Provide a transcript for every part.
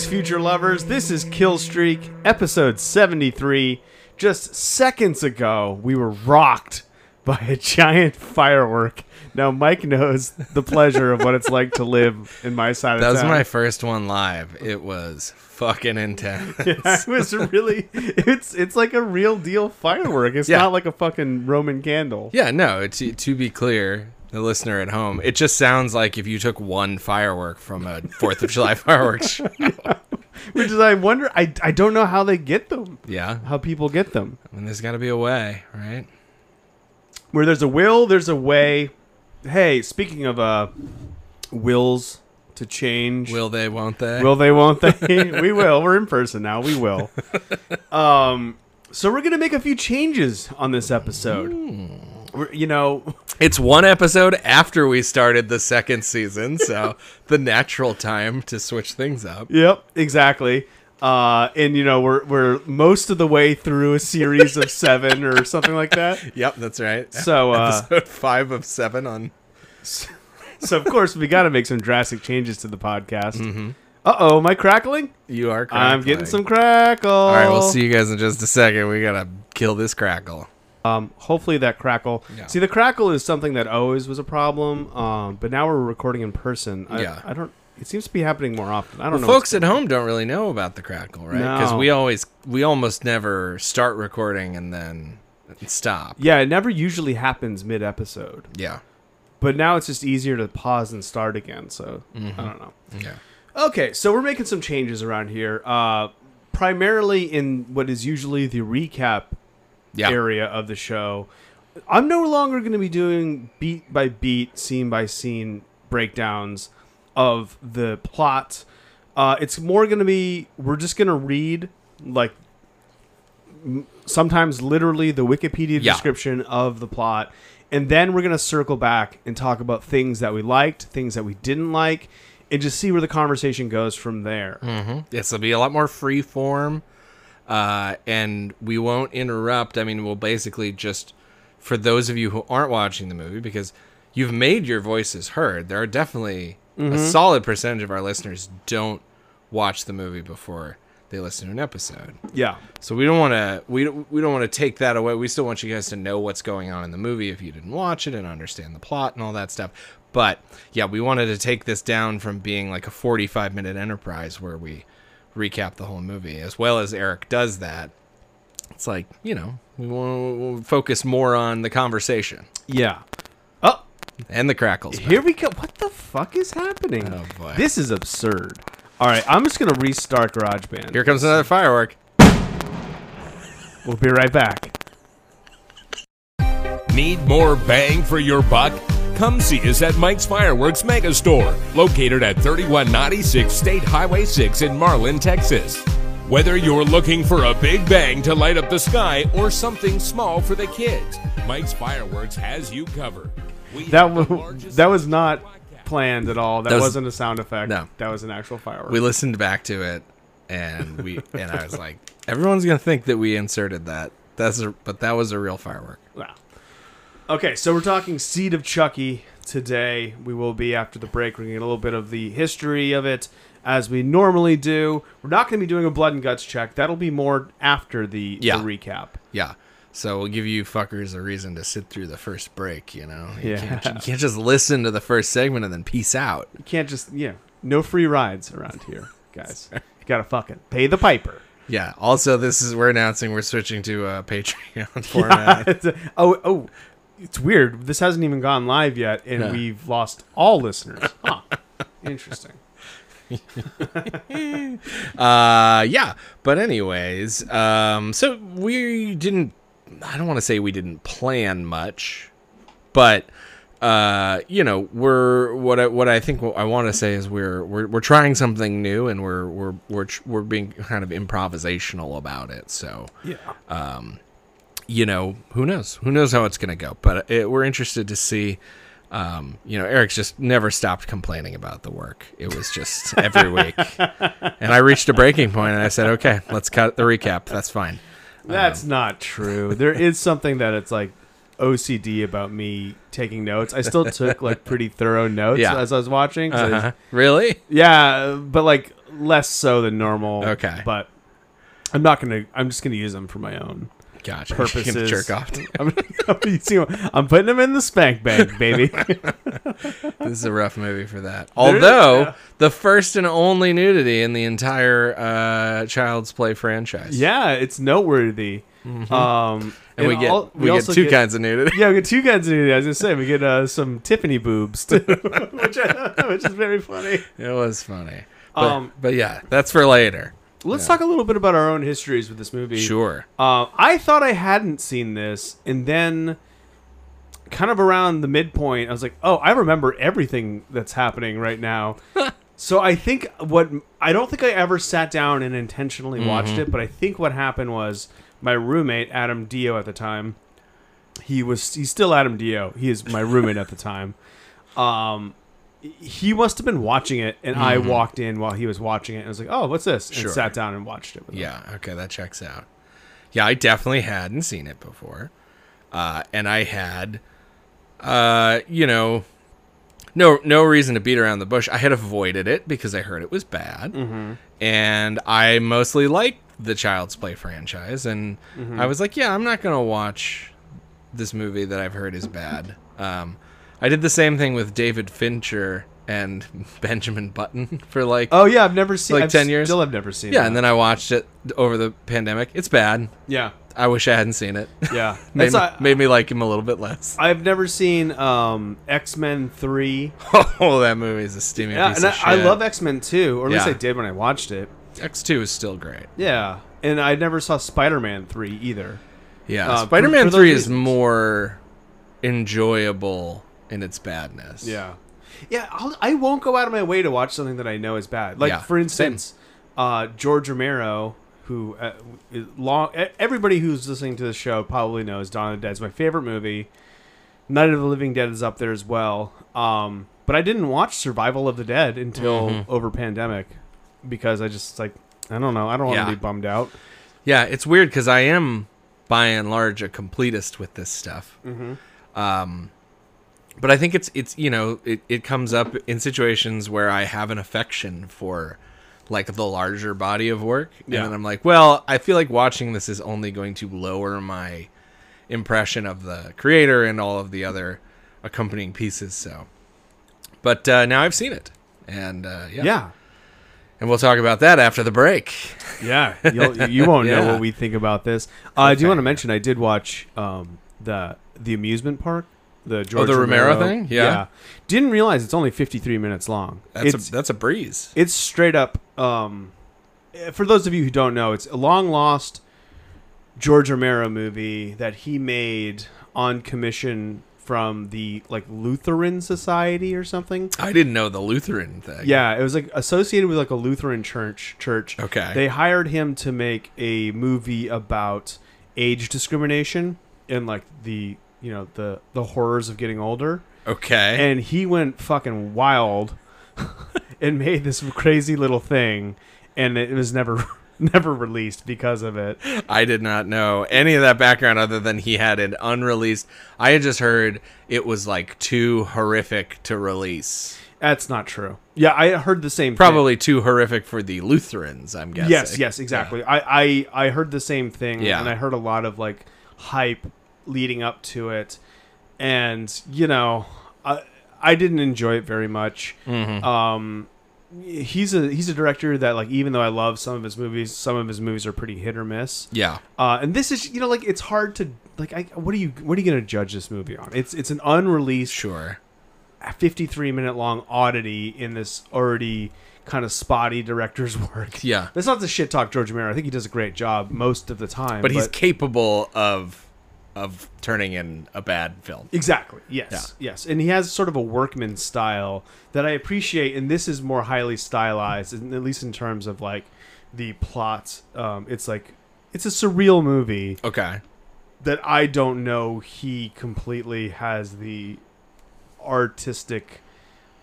Greetings, future lovers. This is Killstreak, episode 73. Just seconds ago, we were rocked by a giant firework. Now, Mike knows the pleasure of what it's like to live in my side of the That was town. my first one live. It was fucking intense. it was really it's it's like a real deal firework. It's Yeah. not like a fucking Roman candle. Yeah, no, to, to be clear, the listener at home, it just sounds like if you took one firework from a 4th of July fireworks show. Which is I wonder I I don't know how they get them. Yeah. How people get them. I mean, there's got to be a way, right? Where there's a will, there's a way. Hey, speaking of uh wills to change. Will they, won't they? Will they? Won't they? we will. We're in person now. We will. Um. So we're gonna make a few changes on this episode. We're, you know, It's one episode after we started the second season, so the natural time to switch things up. Yep, exactly. Uh, and you know we're we're most of the way through a series of seven or something like that. Yep, that's right. So uh, Episode five of seven on. so of course we got to make some drastic changes to the podcast. Uh oh, am I crackling? You are. I'm getting some crackle. All right, we'll see you guys in just a second. We gotta kill this crackle. Um, hopefully that crackle. Yeah. See, the crackle is something that always was a problem. Um, but now we're recording in person. I, Yeah. I don't. It seems to be happening more often. I don't Well, know. folks at home don't really know about the crackle, right? Because No. we always, we almost never start recording and then stop. yeah, it never usually happens mid episode. Yeah. But now it's just easier to pause and start again. So Mm-hmm. I don't know. Yeah. Okay, so we're making some changes around here. Uh, primarily in what is usually the recap Yeah. area of the show. I'm no longer going to be doing beat by beat, scene by scene breakdowns of the plot. Uh, it's more going to be we're just going to read like sometimes literally the Wikipedia Yeah. description of the plot, and then we're going to circle back and talk about things that we liked, things that we didn't like, and just see where the conversation goes from there. Mm-hmm. This will be a lot more free form, uh, and we won't interrupt. I mean, we'll basically just for those of you who aren't watching the movie because you've made your voices heard. There are definitely a solid percentage of our listeners don't watch the movie before they listen to an episode. Yeah. So we don't want to we don't, we don't want to take that away. We still want you guys to know what's going on in the movie if you didn't watch it and understand the plot and all that stuff. But yeah, we wanted to take this down from being like a 45 minute enterprise where we recap the whole movie as well as Eric does that. It's like, you know, we want to focus more on the conversation Yeah. Oh, and the crackles. Here we go. What the fuck is happening? Oh, boy. This is absurd. All right, I'm just gonna restart GarageBand. Here comes another firework. We'll be right back. Need more bang for your buck? Come see us at Mike's Fireworks Mega Store, located at 3196 State Highway 6 in Marlin, Texas. Whether you're looking for a big bang to light up the sky or something small for the kids, Mike's Fireworks has you covered. We That have the w- that was not planned at all. That, That was- wasn't a sound effect. No. that was an actual firework. We listened back to it and we and I was like, everyone's going to think that we inserted that. That's a, but that was a real firework. Wow. Okay, so we're talking Seed of Chucky today. We will be after the break. We're going to get a little bit of the history of it as we normally do. We're not going to be doing a blood and guts check. That'll be more after the, Yeah. the recap. Yeah. So we'll give you fuckers a reason to sit through the first break, you know? You, Yeah. can't, you can't just listen to the first segment and then peace out. You can't just yeah, no free rides around here, guys. you gotta fucking pay the piper. Yeah. Also, this is, we're announcing we're switching to a Patreon format. It's a- oh oh, it's weird. This hasn't even gone live yet, and No. we've lost all listeners. Huh. Interesting. uh yeah but anyways um so we didn't i don't want to say we didn't plan much but uh you know we're what i what i think i want to say is we're we're we're trying something new and we're we're we're we're being kind of improvisational about it so Yeah. You know, who knows? Who knows how it's going to go? But it, we're interested to see. Um, you know, Eric's just never stopped complaining about the work. It was just every week, and I reached a breaking point, and I said, "Okay, let's cut the recap. That's fine." That's not true. There is something that it's like OCD about me taking notes. I still took like pretty thorough notes Yeah. as I was watching. I was- Uh-huh. Really? yeah, but like less so than normal. Okay. but I'm not gonna. I'm just gonna use them for my own Gotcha. Purposes. jerk off. I'm, I'm, I'm putting them in the spank bank, baby. this is a rough movie for that. Although yeah. the first and only nudity in the entire uh, Child's Play franchise. yeah, it's noteworty. Um, and, we get al- we, get also two kinds of nudity. Yeah, we get two kinds of nudity. I was gonna say we get uh, some Tiffany boobs too, which, which is very funny. It was funny. But, Um, but yeah, that's for later. Let's Yeah. talk a little bit about our own histories with this movie. Sure. Uh, I thought I hadn't seen this, and then kind of around the midpoint, I was like, "Oh, I remember everything that's happening right now." so I think what I don't think I ever sat down and intentionally watched Mm-hmm. it, but I think what happened was my roommate Adam Dio at the time. He was he's still Adam Dio. He is my roommate at the time. Um, he must have been watching it, and I walked in while he was watching it, and I was like, "Oh, what's this?" And Mm-hmm. Sure. sat down and watched it. With him. Yeah. Okay, that checks out. Yeah, I definitely hadn't seen it before, uh, and I had, uh, you know, no no reason to beat around the bush. I had avoided it because I heard it was bad, Mm-hmm. and I mostly like the Child's Play franchise, and Mm-hmm. I was like, yeah, I'm not gonna watch this movie that I've heard is bad. Um, I did the same thing with David Fincher and Benjamin Button for like Oh yeah, I've never seen Like I've 10 years? Still, I've never seen. yeah, that. and then I watched it over the pandemic. It's bad. yeah, I wish I hadn't seen it. yeah. made, me, made me like him a little bit less. I've never seen um, X Men Three. oh, that movie is a steamy Yeah, piece and I. I love X Men Two, or at least I did when I watched it. X two is still great. Yeah, and I never saw Spider Man Three either. Yeah, Uh, Spider Man three is more enjoyable in its badness. Yeah, yeah. I'll, I won't go out of my way to watch something that I know is bad. Like Yeah, for instance, uh, George Romero, who uh, is long. Everybody who's listening to the show probably knows Dawn of the Dead is my favorite movie. Night of the Living Dead is up there as well. Um, but I didn't watch Survival of the Dead until Mm-hmm. over pandemic because I just like I don't know. I don't want to be bummed out. Yeah, it's weird because I am by and large a completist with this stuff. Mm-hmm. Um, but I think it's it's you know it, it comes up in situations where I have an affection for like the larger body of work, Yeah. and then I'm like, well, I feel like watching this is only going to lower my impression of the creator and all of the other accompanying pieces. So, but uh, now I've seen it, and uh, yeah. Yeah. and we'll talk about that after the break. Yeah, You'll, you won't know what we think about this. Uh, I do want to mention I did watch um, the the amusement park, the George Oh, the Romero thing? Yeah. Didn't realize it's only fifty three minutes long. That's it's a, that's a breeze. it's straight up. Um, eh, for those of you who don't know, it's a long lost George Romero movie that he made on commission from the like Lutheran Society or something. I didn't know the Lutheran thing. Yeah, it was like associated with like a Lutheran church. Church. Okay. They hired him to make a movie about age discrimination and like the you know the the horrors of getting older. Okay. And he went fucking wild and made this crazy little thing, and it was never never released because of it. I did not know any of that background other than he had an unreleased. I had just heard it was like too horrific to release. That's not true. Yeah, I heard the same. thing. Probably too horrific for the Lutherans, I'm guessing. Yes, yes, exactly. I, I I heard the same thing, Yeah. and I heard a lot of like hype leading up to it, and you know, I I didn't enjoy it very much. Mhm. Um, he's a he's a director that like even though I love some of his movies, some of his movies are pretty hit or miss. Yeah. Uh, and this is you know like it's hard to like I, what are you what are you gonna judge this movie on? It's it's an unreleased Sure. 53 minute long oddity in this already kind of spotty director's work. Yeah. That's not to shit talk George Romero. I think he does a great job most of the time. But he's capable of of turning in a bad film. exactly yes, yes, and he has sort of a workman style that I appreciate. And this is more highly stylized, at least in terms of like the plot. Um, it's like it's a surreal movie Okay. that I don't know he completely has the artistic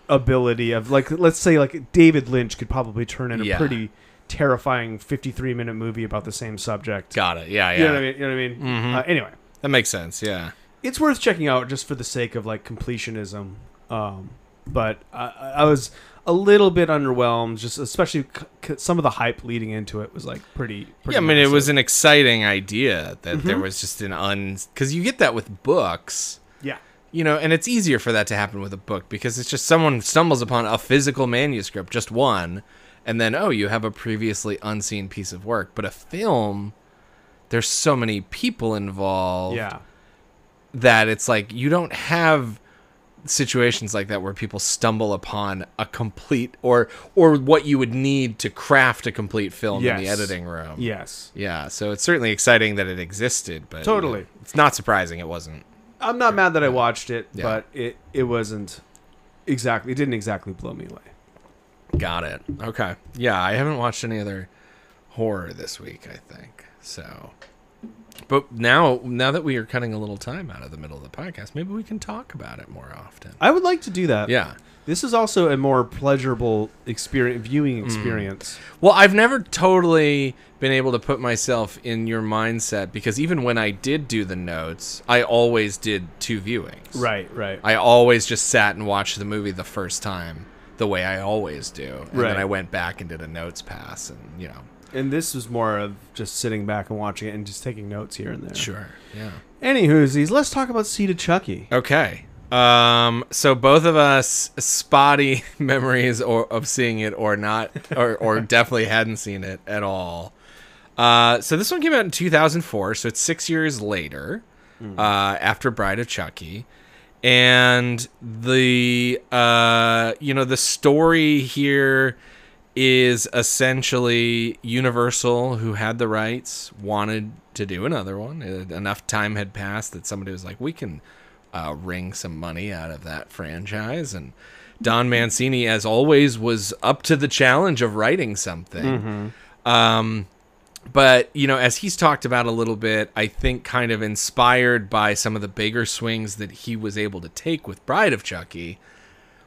ability of like let's say like David Lynch could probably turn in a Yeah. pretty terrifying 53 minute movie about the same subject. Got it. Yeah, yeah. You know what I mean? You know what I mean? Mhm. Uh, anyway, That makes sense. Yeah. it's worth checking out just for the sake of like completionism. Um, but I, I was a little bit underwhelmed, just especially c- some of the hype leading into it was like pretty. pretty Yeah, I mean, it was an exciting idea that there Mhm. was just an un because you get that with books, yeah. you know, and it's easier for that to happen with a book because it's just someone stumbles upon a physical manuscript, just one, and then oh, you have a previously unseen piece of work. But a film, there's so many people involved Yeah. that it's like you don't have situations like that where people stumble upon a complete or or what you would need to craft a complete film in the editing room. Yes. Yeah, so it's certainly exciting that it existed, but Totally. it's not surprising it wasn't. I'm not mad that I watched it, Yeah. but it it wasn't exactly. It didn't exactly blow me away. Got it. Okay. Yeah, I haven't watched any other horror this week, I think. So but now now that we are cutting a little time out of the middle of the podcast, maybe we can talk about it more often. I would like to do that. Yeah. This is also a more pleasurable experience, Mm. viewing experience. Well, I've never totally been able to put myself in your mindset because even when I did do the notes, I always did two viewings. Right. Right. I always just sat and watched the movie the first time the way I always do. And Right. then I went back and did a notes pass and, you know. And this was more of just sitting back and watching it and just taking notes here and there. Sure. Yeah. Anywhoosies, let's talk about Seed of Chucky. Okay. Um, so both of us spotty memories or of seeing it or not, or, or definitely hadn't seen it at all. Uh, so this one came out in 2004, so it's six years later, uh, after Bride of Chucky, and the uh, you know the story here is essentially Universal, who had the rights, wanted to do another one. Uh, enough time had passed that somebody was like, "We can uh, wring some money out of that franchise." And Don Mancini, as always, was up to the challenge of writing something. Um, but you know, as he's talked about a little bit, I think kind of inspired by some of the bigger swings that he was able to take with Bride of Chucky,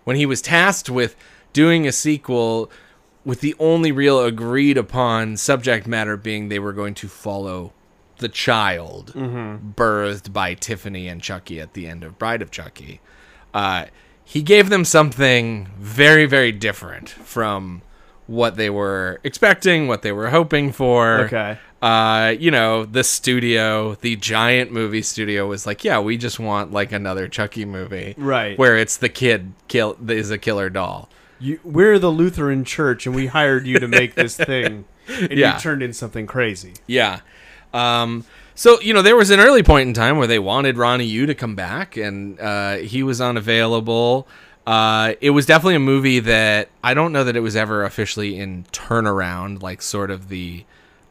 when he was tasked with doing a sequel with the only real agreed upon subject matter being they were going to follow the child birthed by Tiffany and Chucky at the end of Bride of Chucky. Uh, he gave them something very, very different from what they were expecting, what they were hoping for. Okay. Uh, you know, the studio, the giant movie studio was like, yeah, we just want like another Chucky movie. Right. Where it's the kid kill is a killer doll. You, we're the Lutheran Church, and we hired you to make this thing, and Yeah. you turned in something crazy. Yeah. Um, so you know, there was an early point in time where they wanted Ronnie Yu to come back, and uh, he was unavailable. Uh, it was definitely a movie that I don't know that it was ever officially in turnaround, like sort of the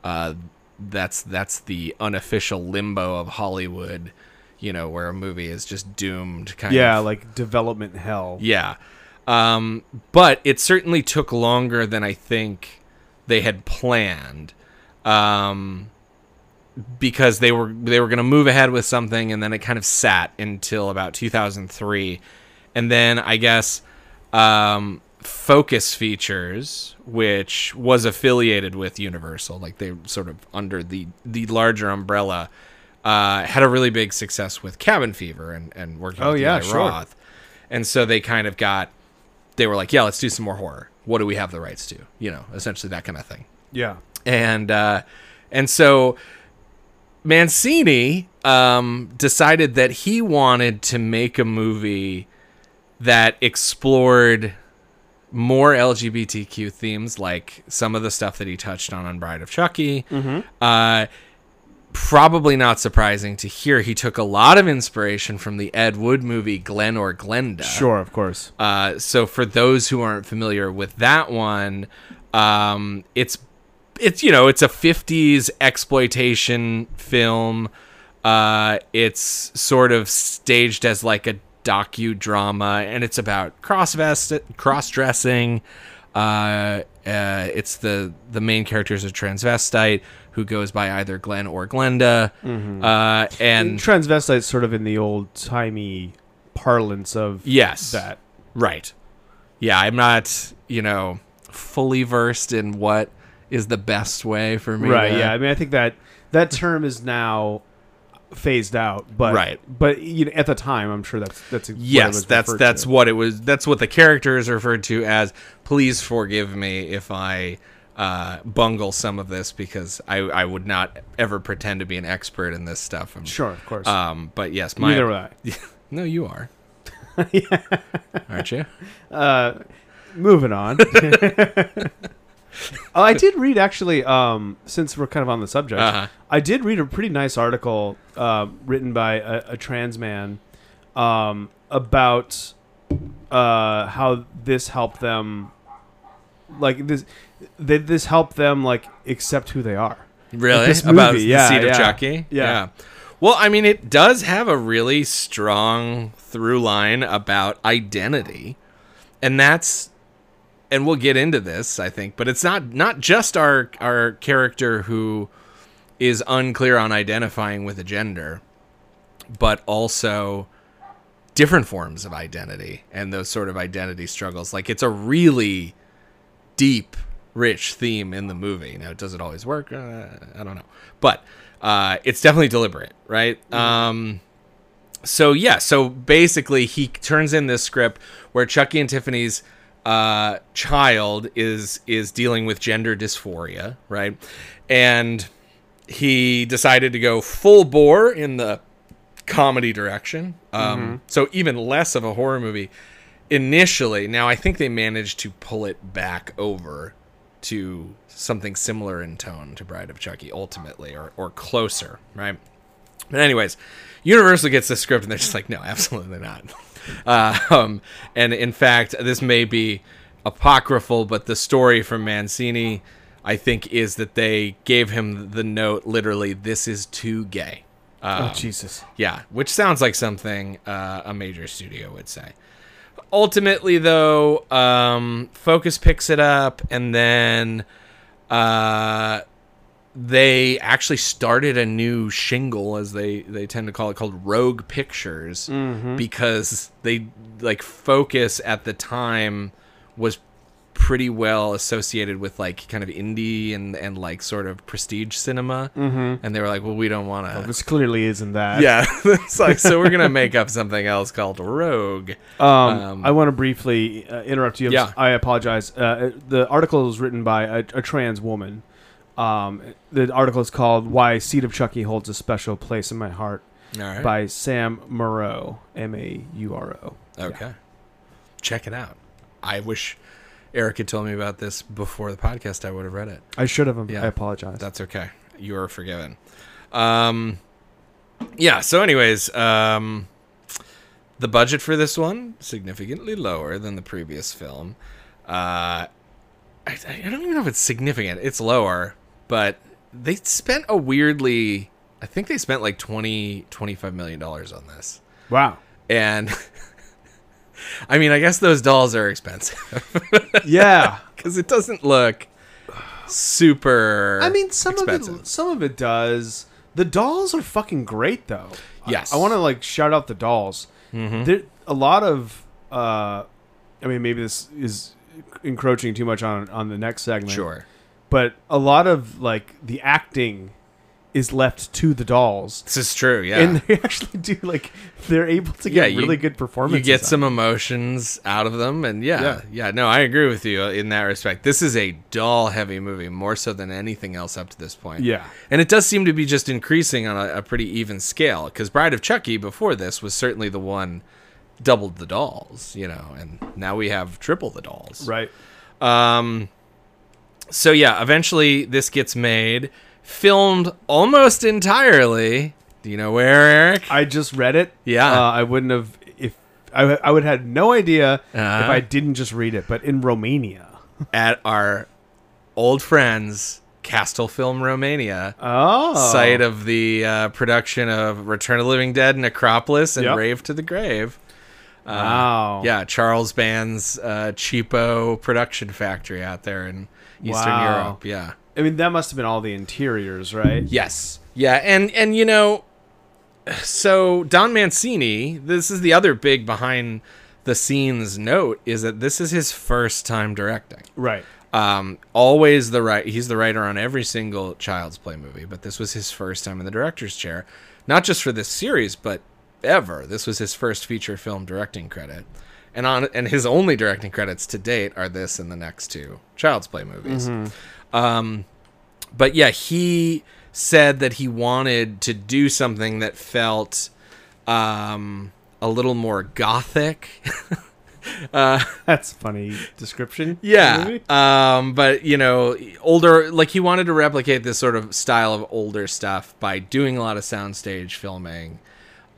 uh, that's that's the unofficial limbo of Hollywood, you know, where a movie is just doomed. Kind Yeah, of. like development hell. Yeah. Um, but it certainly took longer than I think they had planned. Um, because they were they were going to move ahead with something and then it kind of sat until about 2003 and then I guess um, Focus Features which was affiliated with Universal like they sort of under the the larger umbrella uh, had a really big success with Cabin Fever and and working Oh, with yeah, Eli sure. Roth and so they kind of got they were like yeah let's do some more horror what do we have the rights to you know essentially that kind of thing Yeah. and uh, and so Mancini um, decided that he wanted to make a movie that explored more LGBTQ themes, like some of the stuff that he touched on on Bride of Chucky. Uh, probably not surprising to hear he took a lot of inspiration from the Ed Wood movie Glen or Glenda. Sure, of course. Uh, so for those who aren't familiar with that one, um, it's it's you know it's a 50s exploitation film. Uh, it's sort of staged as like a docudrama, and it's about cross cross dressing. Uh, uh, it's the the main character is a transvestite who goes by either Glenn or Glenda, uh, and Transvestite sort of in the old timey parlance of yes, that. Right. Yeah, I'm not, you know, fully versed in what is the best way for me. Right. to- Yeah. I mean, I think that that term is now. phased out, but Right. But you know, at the time, I'm sure that's that's Yes, that's that's to. what it was. That's what the character is referred to as. Please forgive me if I uh, bungle some of this because I, I would not ever pretend to be an expert in this stuff. I'm- sure, of course. Um, but yes, my Neither would I. no, you are, aren't you? Uh, Moving on. Oh, I did read actually. Um, since we're kind of on the subject, Uh-huh. I did read a pretty nice article uh, written by a, a trans man um, about uh, how this helped them. Like this, they, this helped them like accept who they are. Really? this About movie, the yeah, seed yeah. of Chucky? Yeah. Well, I mean, it does have a really strong through line about identity, and that's, and we'll get into this, I think, but it's not not just our our character who is unclear on identifying with a gender, but also different forms of identity and those sort of identity struggles. Like it's a really deep, rich theme in the movie. Now, does it always work? Uh, I don't know, but uh, it's definitely deliberate, right? Um, so yeah, so basically, he turns in this script where Chucky and Tiffany's uh, child is is dealing with gender dysphoria, right? And he decided to go full bore in the comedy direction. Um, So even less of a horror movie initially. Now I think they managed to pull it back over to something similar in tone to Bride of Chucky ultimately, or or closer, right? But anyways, Universal gets the script and they're just like, no, absolutely not. Uh, um, and in fact, this may be apocryphal, but the story from Mancini, I think, is that they gave him the note literally, "This is too gay." oh Jesus! Yeah, which sounds like something uh, a major studio would say. Ultimately, though, um, Focus picks it up, and then uh, they actually started a new shingle, as they they tend to call it, called Rogue Pictures, because they like Focus at the time was pretty well associated with like kind of indie and and like sort of prestige cinema, mm-hmm. and they were like, well, we don't want to. This clearly isn't that. Yeah, it's like so we're gonna make up something else called Rogue. Um, Um, I want to briefly uh, interrupt you. Yeah. I apologize. Uh, the article is written by a, a trans woman. Um, the article is called "Why Seed of Chucky Holds a Special Place in My Heart" right. by Sam Mauro, M A U R O. Okay. Check it out. I wish Eric had told me about this before the podcast. I would have read it. I should have. Yeah. I apologize. That's okay. You are forgiven. Um, yeah. So, anyways, um, the budget for this one significantly lower than the previous film. Uh, I, I don't even know if it's significant. It's lower, but they spent a weirdly. I think they spent like 20 25 million dollars on this. wow. And I mean, I guess those dolls are expensive Yeah. because it doesn't look super. I mean, some of it. Some of it does. The dolls are fucking great, though. I- Yes. I, want to like shout out the dolls. Mm-hmm. There, a lot of. Uh, I mean, maybe this is encroaching too much on on the next segment. Sure. but a lot of like the acting is left to the dolls This is true. Yeah. and they actually do like they're able to Yeah, get you- really good you get some emotions out of them, and yeah, Yeah. yeah, no, I agree with you in that respect. This is a doll-heavy movie, more so than anything else up to this point. Yeah. and it does seem to be just increasing on a, a pretty even scale. Because Bride of Chucky before this was certainly the one doubled the dolls, you know, and now we have triple the dolls. right Um, so yeah, eventually this gets made, filmed almost entirely. Do you know where, Eric? i just read it Yeah. uh, i wouldn't have if i, I would have had no idea Uh-huh. if i didn't just read it but in romania At our old friends Castel Film Romania, oh site of the uh, production of Return of the Living Dead, Necropolis, and Yep. Rave to the Grave. Uh, wow Yeah, Charles Band's uh, cheapo production factory out there in Eastern Wow. Europe. Yeah. I mean that must have been all the interiors right Yes. Yeah, and and you know, so Don Mancini, this is the other big behind the scenes note is that this is his first time directing. right Um, always the right. He's the writer on every single Child's Play movie, but this was his first time in the director's chair, not just for this series, but ever. This was his first feature film directing credit, and on and his only directing credits to date are this and the next two Child's Play movies. Um, but yeah, he said that he wanted to do something that felt um, a little more gothic. That's a funny description. Yeah. Um, but you know, older like he wanted to replicate this sort of style of older stuff by doing a lot of soundstage filming.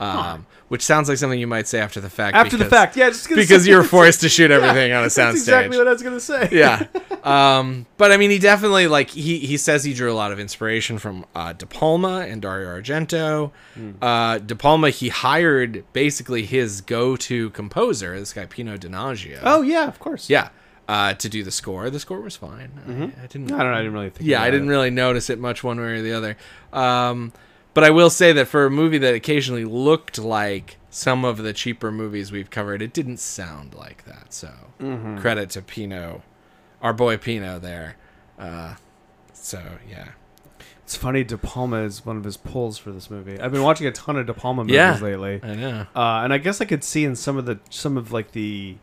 Um, which sounds like something you might say after the fact. After the fact, yeah, just because you were forced to shoot everything on a That's soundstage. exactly what I was gonna say. yeah. Um, but I mean, he definitely like he he says he drew a lot of inspiration from uh, De Palma and Dario Argento. Uh, De Palma he hired basically his go-to composer, this guy Pino Donaggio. Oh yeah, of course. yeah. Uh, to do the score, the score was fine. I, I didn't. I don't know. I didn't really think. Yeah, I didn't it. really notice it much one way or the other. Um, but I will say that for a movie that occasionally looked like some of the cheaper movies we've covered, it didn't sound like that. So Mm-hmm. credit to Pino, our boy Pino there. Uh, so yeah, It's funny. De Palma is one of his pulls for this movie. I've been watching a ton of De Palma movies Yeah. lately, I know. uh, and I guess I could see in some of the some of like the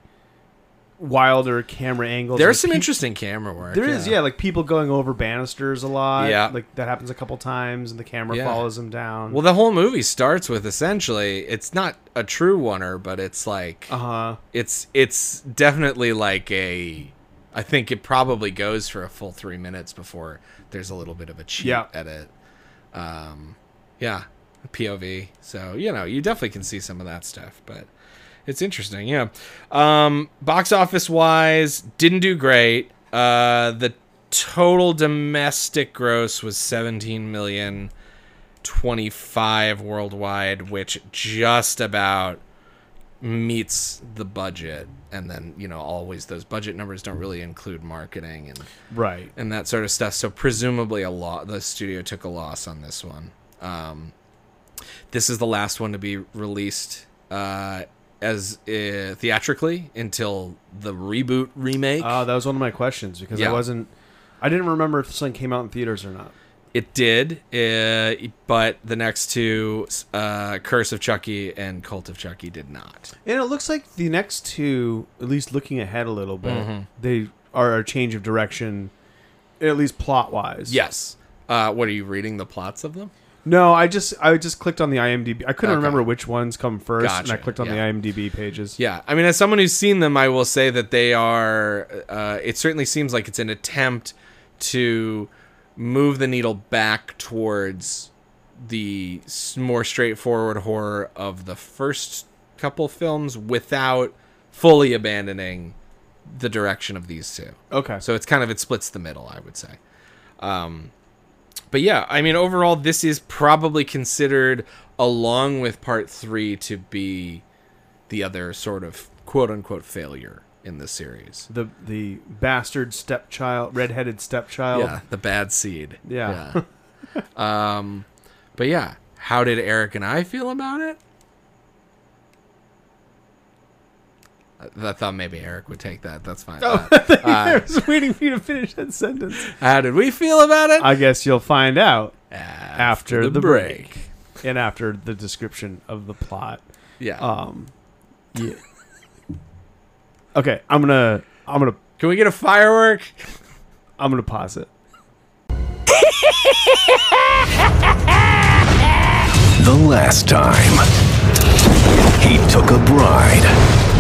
wilder camera angles. There's like, some peop- interesting camera work. There is, yeah, like people going over banisters a lot. Yeah. like that happens a couple times, and the camera Yeah. follows them down. Well, the whole movie starts with essentially it's not a true oneer, but it's like uh huh. it's it's definitely like a I think it probably goes for a full three minutes before there's a little bit of a cheat Yeah. edit. Um, yeah, POV. So you know you definitely can see some of that stuff, but it's interesting. Yeah. Um, box office wise, didn't do great. Uh, the total domestic gross was 17 million 25 worldwide which just about meets the budget and then you know always those budget numbers don't really include marketing and Right. and that sort of stuff so presumably a lot the studio took a loss on this one um, this is the last one to be released uh, as uh, theatrically until the reboot remake Oh, that was one of my questions because Yeah. I wasn't. I didn't remember if this one came out in theaters or not. It did, uh, but the next two, uh, Curse of Chucky and Cult of Chucky, did not. And it looks like the next two, at least looking ahead a little bit, Mm-hmm. they are a change of direction, at least plot wise. Yes. Uh, what are you reading the plots of them? No, I just I just clicked on the IMDb. I couldn't Okay. remember which ones come first, and I Gotcha, clicked on yeah. the IMDb pages. Yeah, I mean, as someone who's seen them, I will say that they are. Uh, it certainly seems like it's an attempt to move the needle back towards the s- more straightforward horror of the first couple films without fully abandoning the direction of these two. Okay. So it's kind of it splits the middle, I would say. Um, but yeah, I mean, overall, this is probably considered, along with part three, to be the other sort of quote unquote failure in the series. the the bastard stepchild, redheaded stepchild. Yeah, the bad seed. Yeah. Yeah. um, but yeah, how did Eric and I feel about it? I I thought maybe Eric would take that. That's fine. Oh, Uh, I was waiting for you to finish that sentence. how did we feel about it? I guess you'll find out After, after, the, break. and after the description of the plot. Yeah. Um, yeah. Okay, I'm gonna I'm gonna Can we get a firework? I'm gonna pause it. The last time, he took a bride.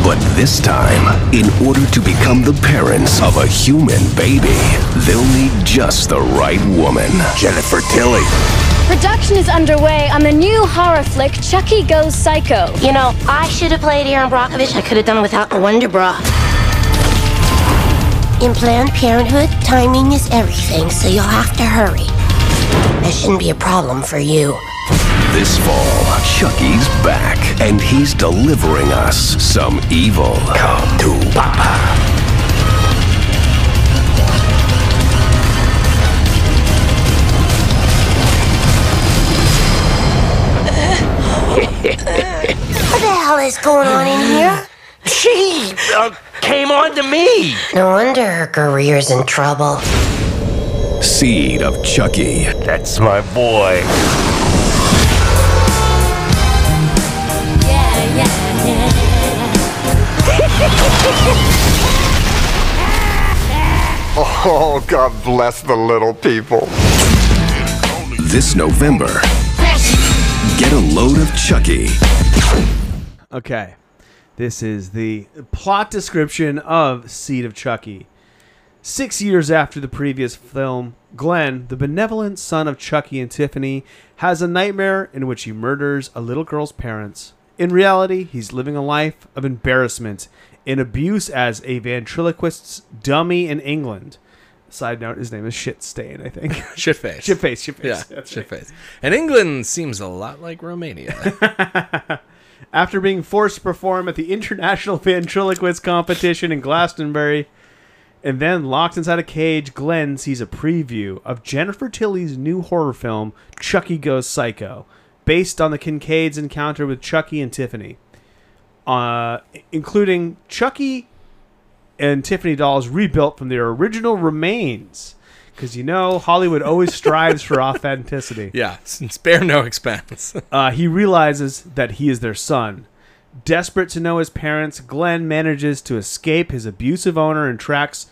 But this time, in order to become the parents of a human baby, they'll need just the right woman. Jennifer Tilly. Production is underway on the new horror flick Chucky Goes Psycho. You know, I should have played Erin Brockovich. I could have done it without the Wonder Bra. In Planned Parenthood, timing is everything, so you'll have to hurry. That shouldn't be a problem for you. This fall, Chucky's back, and he's delivering us some evil. Come to Papa. What the hell is going on in here? She, uh, came on to me. No wonder her career's in trouble. Seed of Chucky. That's my boy. Oh, God bless the little people. This November, get a load of Chucky. Okay. This is the plot description of Seed of Chucky. Six years after the previous film, Glenn, the benevolent son of Chucky and Tiffany, has a nightmare in which he murders a little girl's parents. In reality, he's living a life of embarrassment and abuse as a ventriloquist's dummy in England. Side note, his name is Shit Stain, I think. Shit face. Shit face, shit face. Yeah, That's shit right. And England seems a lot like Romania. After being forced to perform at the International Ventriloquist Competition in Glastonbury and then locked inside a cage, Glenn sees a preview of Jennifer Tilly's new horror film, Chucky Goes Psycho, based on the Kincaids' encounter with Chucky and Tiffany, uh, including Chucky and Tiffany dolls rebuilt from their original remains. Because you know, Hollywood always strives for authenticity yeah, spare no expense. uh, he realizes that he is their son. Desperate to know his parents, Glenn manages to escape his abusive owner and tracks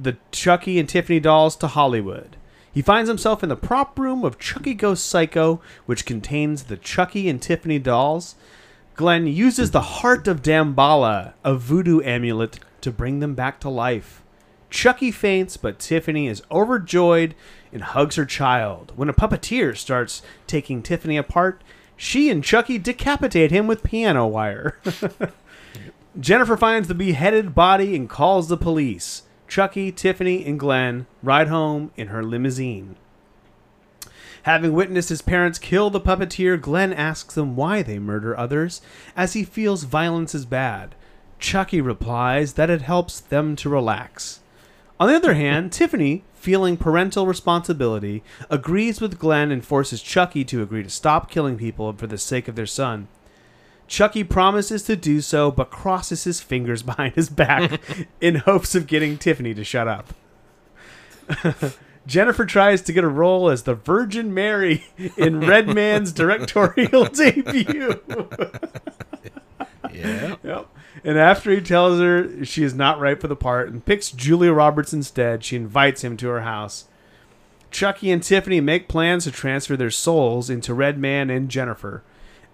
the Chucky and Tiffany dolls to Hollywood. He finds himself in the prop room of Chucky Goes Psycho, which contains the Chucky and Tiffany dolls. Glenn uses the Heart of Damballa, a voodoo amulet, to bring them back to life. Chucky faints, but Tiffany is overjoyed and hugs her child. When a puppeteer starts taking Tiffany apart, she and Chucky decapitate him with piano wire. Jennifer finds the beheaded body and calls the police. Chucky, Tiffany, and Glenn ride home in her limousine. Having witnessed his parents kill the puppeteer, Glenn asks them why they murder others, as he feels violence is bad. Chucky replies that it helps them to relax. On the other hand, Tiffany, feeling parental responsibility, agrees with Glenn and forces Chucky to agree to stop killing people for the sake of their son. Chucky promises to do so, but crosses his fingers behind his back in hopes of getting Tiffany to shut up. Jennifer tries to get a role as the Virgin Mary in Redman's directorial debut. yeah. Yep. And after he tells her she is not right for the part and picks Julia Roberts instead, she invites him to her house. Chucky and Tiffany make plans to transfer their souls into Redman and Jennifer.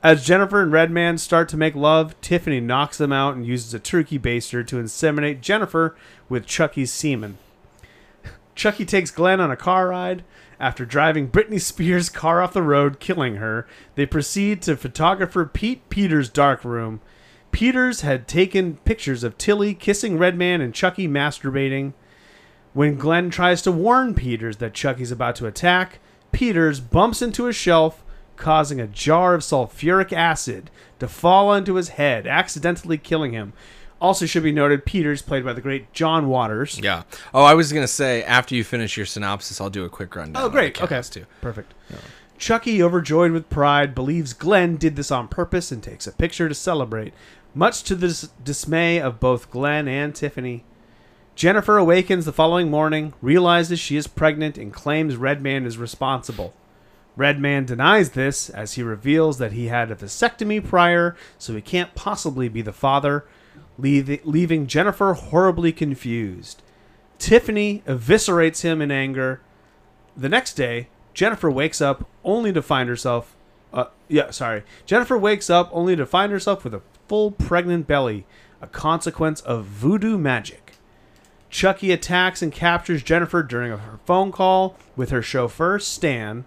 As Jennifer and Redman start to make love, Tiffany knocks them out and uses a turkey baster to inseminate Jennifer with Chucky's semen. Chucky takes Glenn on a car ride. After driving Britney Spears' car off the road, killing her, they proceed to photographer Pete Peters' dark room. Peters had taken pictures of Tilly kissing Redman and Chucky masturbating. When Glenn tries to warn Peters that Chucky's about to attack, Peters bumps into a shelf, causing a jar of sulfuric acid to fall onto his head, accidentally killing him. Also, should be noted, Peters, played by the great John Waters. Yeah. Oh, I was gonna say after you finish your synopsis, I'll do a quick rundown. Oh, great. Okay. too. Perfect. Chucky, overjoyed with pride, believes Glenn did this on purpose and takes a picture to celebrate, much to the dis- dismay of both Glenn and Tiffany. Jennifer awakens the following morning, realizes she is pregnant, and claims Redman is responsible. Redman denies this as he reveals that he had a vasectomy prior, so he can't possibly be the father, leaving Jennifer horribly confused. Tiffany eviscerates him in anger. The next day, Jennifer wakes up only to find herself. Uh, yeah, sorry. Jennifer wakes up only to find herself with a full pregnant belly, a consequence of voodoo magic. Chucky attacks and captures Jennifer during a phone call with her chauffeur, Stan,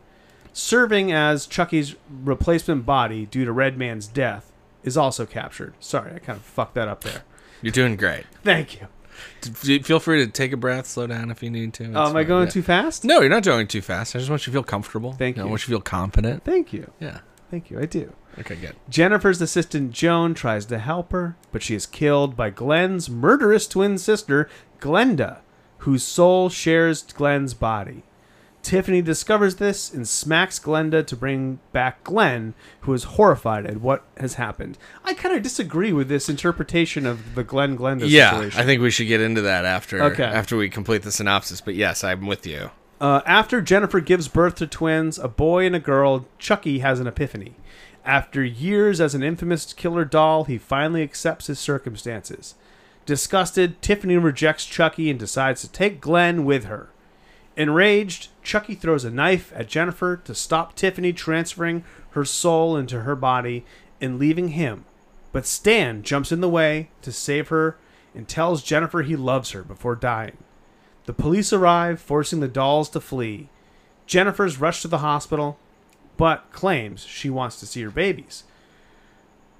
serving as Chucky's replacement body due to Redman's death, is also captured. Sorry, I kind of fucked that up there. You're doing great. Thank you. Feel free to take a breath, slow down if you need to. Oh, am I going yeah. too fast? No, you're not going too fast. I just want you to feel comfortable. Thank you. I want you to feel confident. Thank you. Yeah. Thank you. I do. Okay, good. Jennifer's assistant Joan tries to help her, but she is killed by Glenn's murderous twin sister, Glenda, whose soul shares Glenn's body. Tiffany discovers this and smacks Glenda to bring back Glenn, who is horrified at what has happened. I kind of disagree with this interpretation of the Glenn Glenda Yeah, situation. I think we should get into that after Okay. after we complete the synopsis. But yes, I'm with you. Uh, after Jennifer gives birth to twins, a boy and a girl, Chucky has an epiphany. After years as an infamous killer doll, he finally accepts his circumstances. Disgusted, Tiffany rejects Chucky and decides to take Glenn with her. Enraged, Chucky throws a knife at Jennifer to stop Tiffany transferring her soul into her body and leaving him. But Stan jumps in the way to save her and tells Jennifer he loves her before dying. The police arrive, forcing the dolls to flee. Jennifer's rushed to the hospital, but claims she wants to see her babies.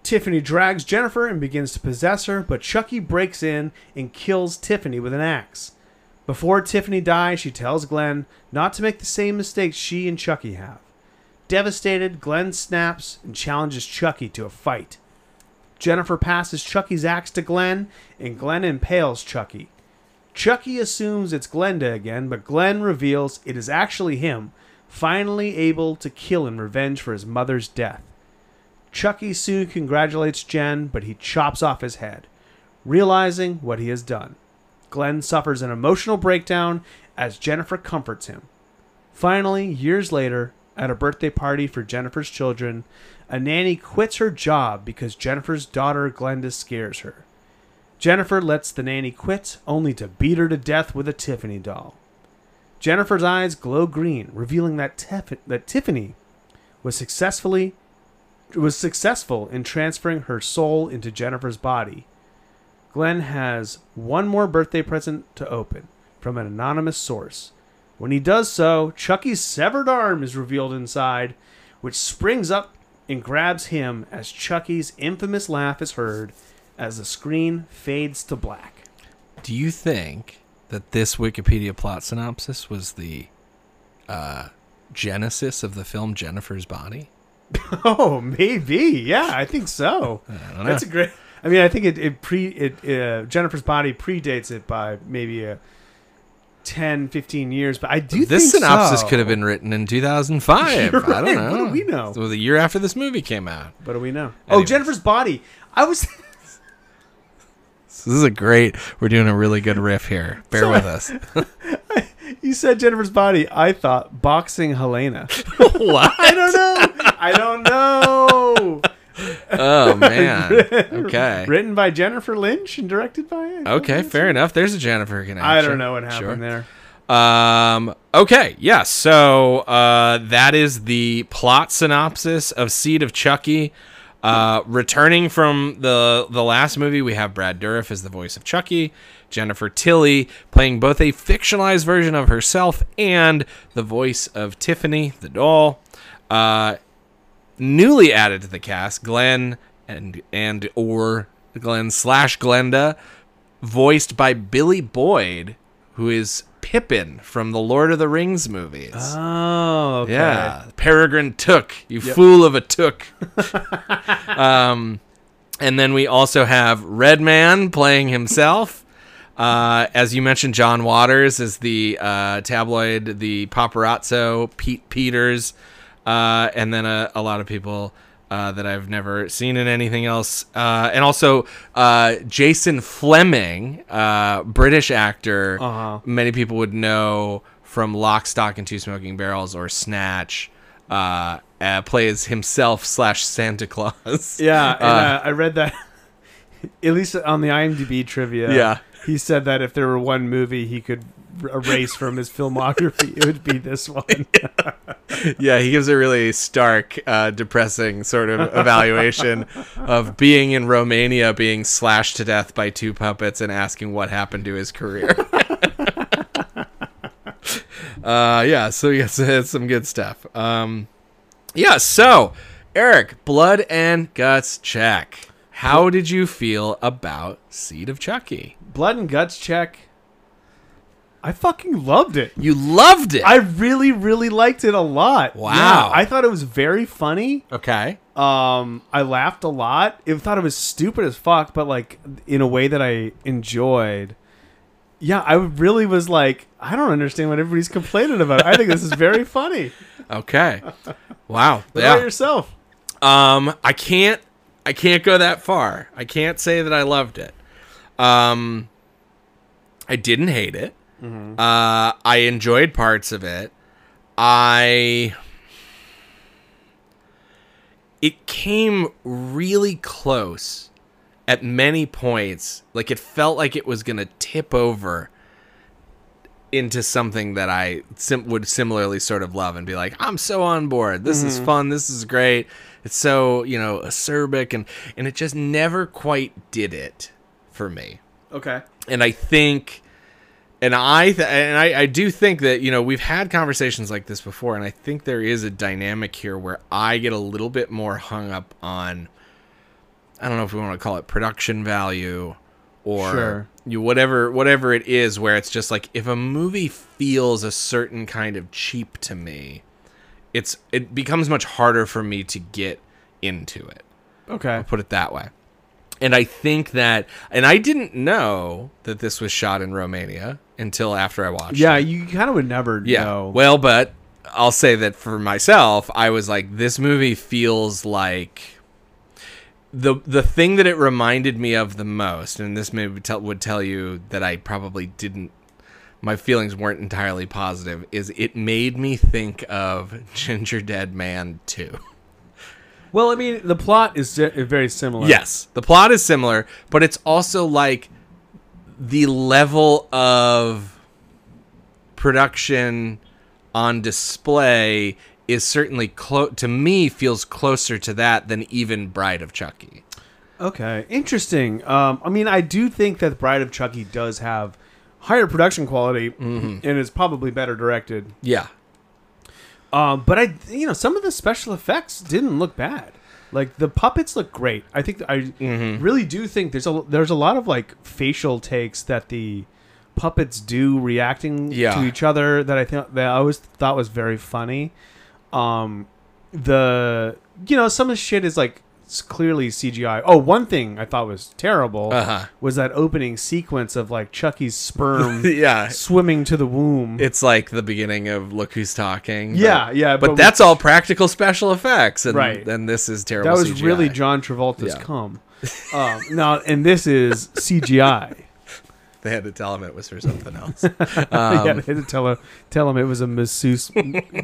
Tiffany drags Jennifer and begins to possess her, but Chucky breaks in and kills Tiffany with an axe. Before Tiffany dies, she tells Glenn not to make the same mistakes she and Chucky have. Devastated, Glenn snaps and challenges Chucky to a fight. Jennifer passes Chucky's axe to Glenn, and Glenn impales Chucky. Chucky assumes it's Glenda again, but Glenn reveals it is actually him, finally able to kill in revenge for his mother's death. Chucky soon congratulates Jen, but he chops off his head, realizing what he has done. Glenn suffers an emotional breakdown as Jennifer comforts him. Finally, years later, at a birthday party for Jennifer's children, a nanny quits her job because Jennifer's daughter Glenda scares her. Jennifer lets the nanny quit, only to beat her to death with a Tiffany doll. Jennifer's eyes glow green, revealing that, Tiff- that Tiffany was successfully was successful in transferring her soul into Jennifer's body. Glenn has one more birthday present to open from an anonymous source. When he does so, Chucky's severed arm is revealed inside, which springs up and grabs him as Chucky's infamous laugh is heard as the screen fades to black. Do you think that this Wikipedia plot synopsis was the uh, genesis of the film Jennifer's Body? Oh, maybe. Yeah, I think so. don't know. That's a great. I mean, I think it, it pre it uh, Jennifer's body predates it by maybe a 10, 15 years, but I do this synopsis so. could have been written in 2005. You're I don't know. What do we know? So the year after this movie came out. What do we know? Oh, Jennifer's body. I was. This is a great. We're doing a really good riff here. Bear with us. you said Jennifer's body. I thought boxing Helena. what? I don't know. I don't know. Oh man. Okay. Written by Jennifer Lynch and directed by. Okay, fair enough. There's a Jennifer connection. I don't know what happened Sure. there. Um. Okay. Yes. So uh, that is the plot synopsis of Seed of Chucky. Uh, returning from the the last movie, we have Brad Dourif as the voice of Chucky, Jennifer Tilly playing both a fictionalized version of herself and the voice of Tiffany the doll. Uh, newly added to the cast, Glenn and and or Glenn slash Glenda, voiced by Billy Boyd, who is Pippin from the Lord of the Rings movies. Oh, okay. Yeah, Peregrine Took, you fool of a Took. um, and then we also have Redman playing himself. Uh, as you mentioned, John Waters is the uh, tabloid, the paparazzo, Pete Peters, uh, and then a, a lot of people uh, that I've never seen in anything else. Uh, and also uh, Jason Flemyng, uh, British actor. Uh-huh. Many people would know from Lock, Stock, and Two Smoking Barrels or Snatch. Uh, uh, plays himself slash Santa Claus. Yeah, and, Uh, uh, I read that. At least on the IMDb trivia, Yeah. He said that if there were one movie he could erase from his filmography, it would be this one. yeah, he gives a really stark, uh, depressing sort of evaluation of being in Romania, being slashed to death by two puppets, and asking what happened to his career. uh, yeah, so yes, some good stuff. Um, yeah, so Eric, blood and guts check. How did you feel about Seed of Chucky? Blood and guts check. I fucking loved it. You loved it. I really, really liked it a lot. Wow. Yeah, I thought it was very funny. okay. Um, I laughed a lot. I thought it was stupid as fuck, but like in a way that I enjoyed. yeah, I really was like, I don't understand what everybody's complaining about. I think this is very funny. Okay. Wow. Yeah. about yourself? Um, I can't, I can't go that far. I can't say that I loved it. Um, I didn't hate it. Uh, I enjoyed parts of it. I. It came really close at many points. Like it felt like it was gonna tip over into something that I sim- would similarly sort of love and be like, I'm so on board. This is fun. This is great. It's so you know acerbic and and it just never quite did it for me. Okay. And I think, and I th- and I, I do think that you know we've had conversations like this before, and I think there is a dynamic here where I get a little bit more hung up on. I don't know if we want to call it production value or Sure. you whatever whatever it is where it's just like if a movie feels a certain kind of cheap to me it's it becomes much harder for me to get into it Okay. I'll put it that way. And I think that, and I didn't know that this was shot in Romania until after I watched. Yeah, it. you kind of would never yeah. know. Well, but I'll say that for myself, I was like, this movie feels like the the thing that it reminded me of the most, and this maybe tell, would tell you that I probably didn't. My feelings weren't entirely positive. Is it made me think of Gingerdead Man two? Well, I mean, the plot is very similar. Yes, the plot is similar, but it's also like the level of production on display is certainly close to me feels closer to that than even Bride of Chucky. Okay, interesting. Um, I mean, I do think that Bride of Chucky does have higher production quality Mm-hmm. and is probably better directed. Yeah. Um, but I, you know, some of the special effects didn't look bad. Like the puppets look great. I think I Mm-hmm. really do think there's a there's a lot of like facial takes that the puppets do reacting Yeah. to each other that I think that I always thought was very funny. Um, the you know some of the shit is like s- clearly CGI. Oh, one thing I thought was terrible Uh-huh. was that opening sequence of like Chucky's sperm Yeah. swimming to the womb. It's like the beginning of Look Who's Talking. Yeah, but- yeah, But, but that's all practical special effects, and Right. then this is terrible. That was CGI. really John Travolta's Yeah. cum. Um, now, and this is CGI. They had to tell him it was for something else. yeah, Um, they had to tell him, tell him it was a masseuse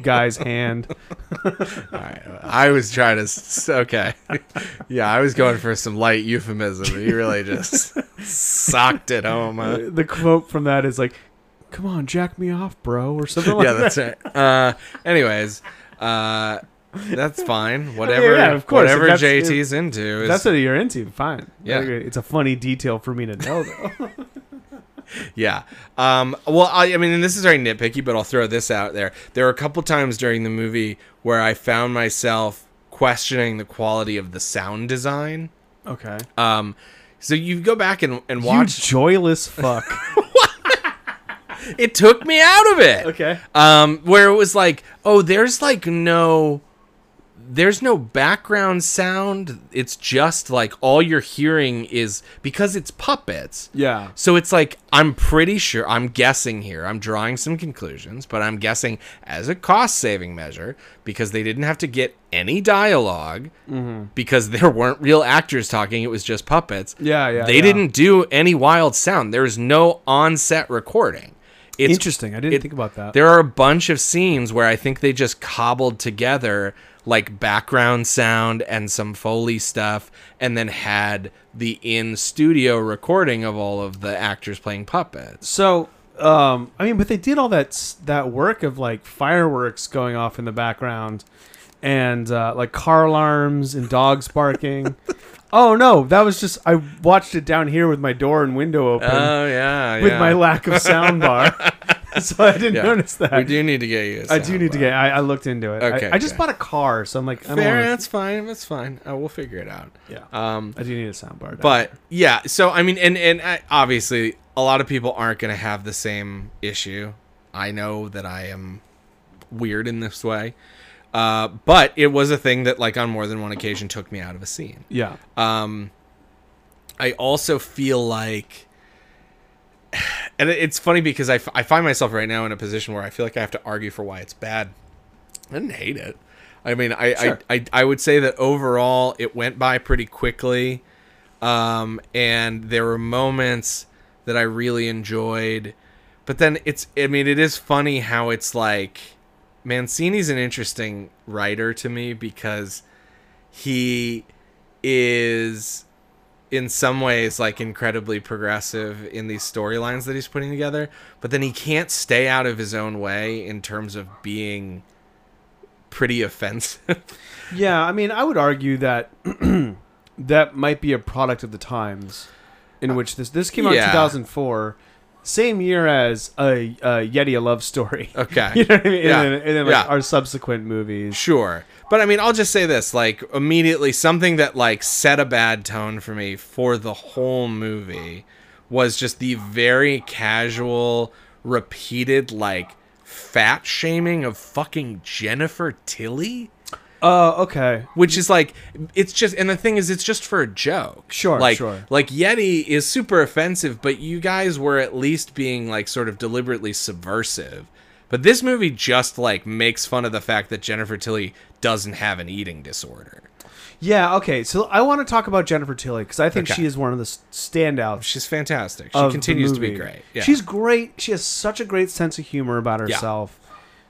guy's hand. All right. I was trying to. s- Okay. Yeah, I was going for some light euphemism. You really just socked it home. huh? The quote from that is like, "Come on, jack me off, bro," or something like Yeah, that. that's right. Uh, anyways, uh, that's fine. Whatever. yeah, of course. Whatever JT's into. Is, That's what you're into. Fine. Yeah. It's a funny detail for me to know, though. Yeah. Um, well, I, I mean, and this is very nitpicky, but I'll throw this out there. There were a couple times during the movie where I found myself questioning the quality of the sound design. okay. Um, so you go back and, and You watch. joyless fuck. it took me out of it. okay. um, where it was like, oh, there's like no, there's no background sound. It's just like all you're hearing is because it's puppets. Yeah. So it's like I'm pretty sure I'm guessing here. I'm drawing some conclusions, but I'm guessing as a cost-saving measure because they didn't have to get any dialog mm-hmm. because there weren't real actors talking. It was just puppets. Yeah, yeah, They yeah. didn't do any wild sound. There's no on-set recording. It's Interesting. I didn't it- think about that. There are a bunch of scenes where I think they just cobbled together like background sound and some foley stuff and then had the in studio recording of all of the actors playing puppets. So, um, I mean, but they did all that that work of like fireworks going off in the background, and uh, like car alarms and dogs barking. oh no, that was just I watched it down here with my door and window open Oh yeah, with yeah. my lack of sound bar, so I didn't Yeah. notice that. We do need to get you. I do need to get. I, I looked into it. Okay, I, just okay. bought a car, so I'm like, I Fair, wanna- that's fine. That's fine. Uh, we'll figure it out. yeah. Um, I do need a sound bar. down but yeah, so I mean, and and I, obviously, a lot of people aren't going to have the same issue. I know that I am weird in this way, uh, but it was a thing that, like, on more than one occasion, took me out of a scene. yeah. Um, I also feel like and it's funny because I, f- I find myself right now in a position where I feel like I have to argue for why it's bad. I didn't hate it. I mean, I, Sure. I, I, I would say that overall it went by pretty quickly. Um, and there were moments that I really enjoyed. But then it's, I mean, it is funny how it's like Mancini's an interesting writer to me because he is in some ways like incredibly progressive in these storylines that he's putting together, but then he can't stay out of his own way in terms of being pretty offensive. Yeah, I mean, I would argue that that might be a product of the times in uh, which this this came out Yeah. in 2004, same year as a, a Yeti a love story. Okay. you know what I mean? Yeah. And then, and then like Yeah. our subsequent movies. Sure. But I mean, I'll just say this like, immediately, something that like set a bad tone for me for the whole movie was just the very casual, repeated, like, fat shaming of fucking Jennifer Tilly. Uh, okay. Which is like, it's just, and the thing is, it's just for a joke. Sure, like, sure. Like Yeti is super offensive, but you guys were at least being like sort of deliberately subversive. But this movie just like makes fun of the fact that Jennifer Tilly doesn't have an eating disorder. Yeah, okay. So I want to talk about Jennifer Tilly because I think Okay. she is one of the standouts. She's fantastic. She continues to be great. Yeah. She's great. She has such a great sense of humor about Yeah. herself.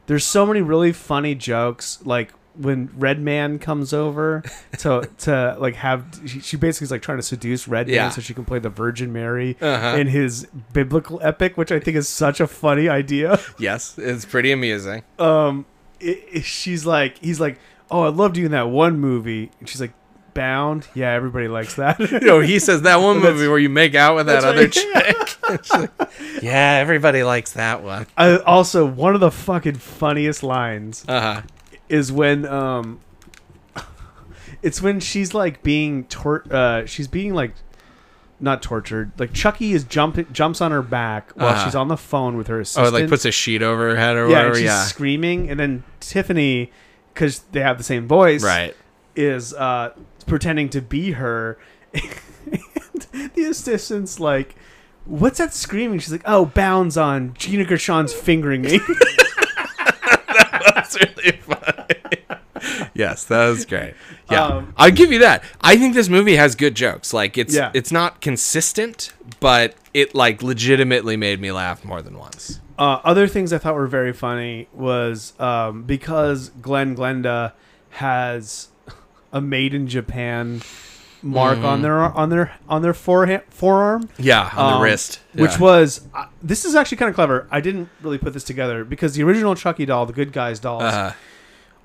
There's so many really funny jokes, like when Redman comes over to to like have she, she basically is like trying to seduce Red Yeah. Man so she can play the Virgin Mary Uh-huh. in his biblical epic, which I think is such a funny idea. yes, it's pretty amusing. Um, it, it- she's like he's like, oh, I loved you in that one movie, and she's like. Bound, yeah, everybody likes that. You know, he says that one movie where you make out with that other right. chick. She's like, yeah, everybody likes that one. I, also, one of the fucking funniest lines Uh huh. Is when um, it's when she's like being tor- uh, she's being like not tortured. Like Chucky is jumping jumps on her back while Uh-huh. she's on the phone with her assistant. Oh, like puts a sheet over her head or yeah, and whatever. she's Yeah. screaming, and then Tiffany, because they have the same voice, Right. is uh, pretending to be her. and the assistant's like, "What's that screaming?" She's like, "Oh, bounds on Gina Gershon's fingering me." That's really funny. yes, that was great. Yeah, Um, I'll give you that. I think this movie has good jokes. Like it's Yeah. it's not consistent, but it like legitimately made me laugh more than once. Uh, other things I thought were very funny was um, because Glenn Glenda has a made in Japan mark on their on their on their forehand, forearm. Mm-hmm. Yeah, on the Um, wrist. which was uh, this is actually kind of clever. I didn't really put this together because the original Chucky doll, the Good Guys dolls, Uh,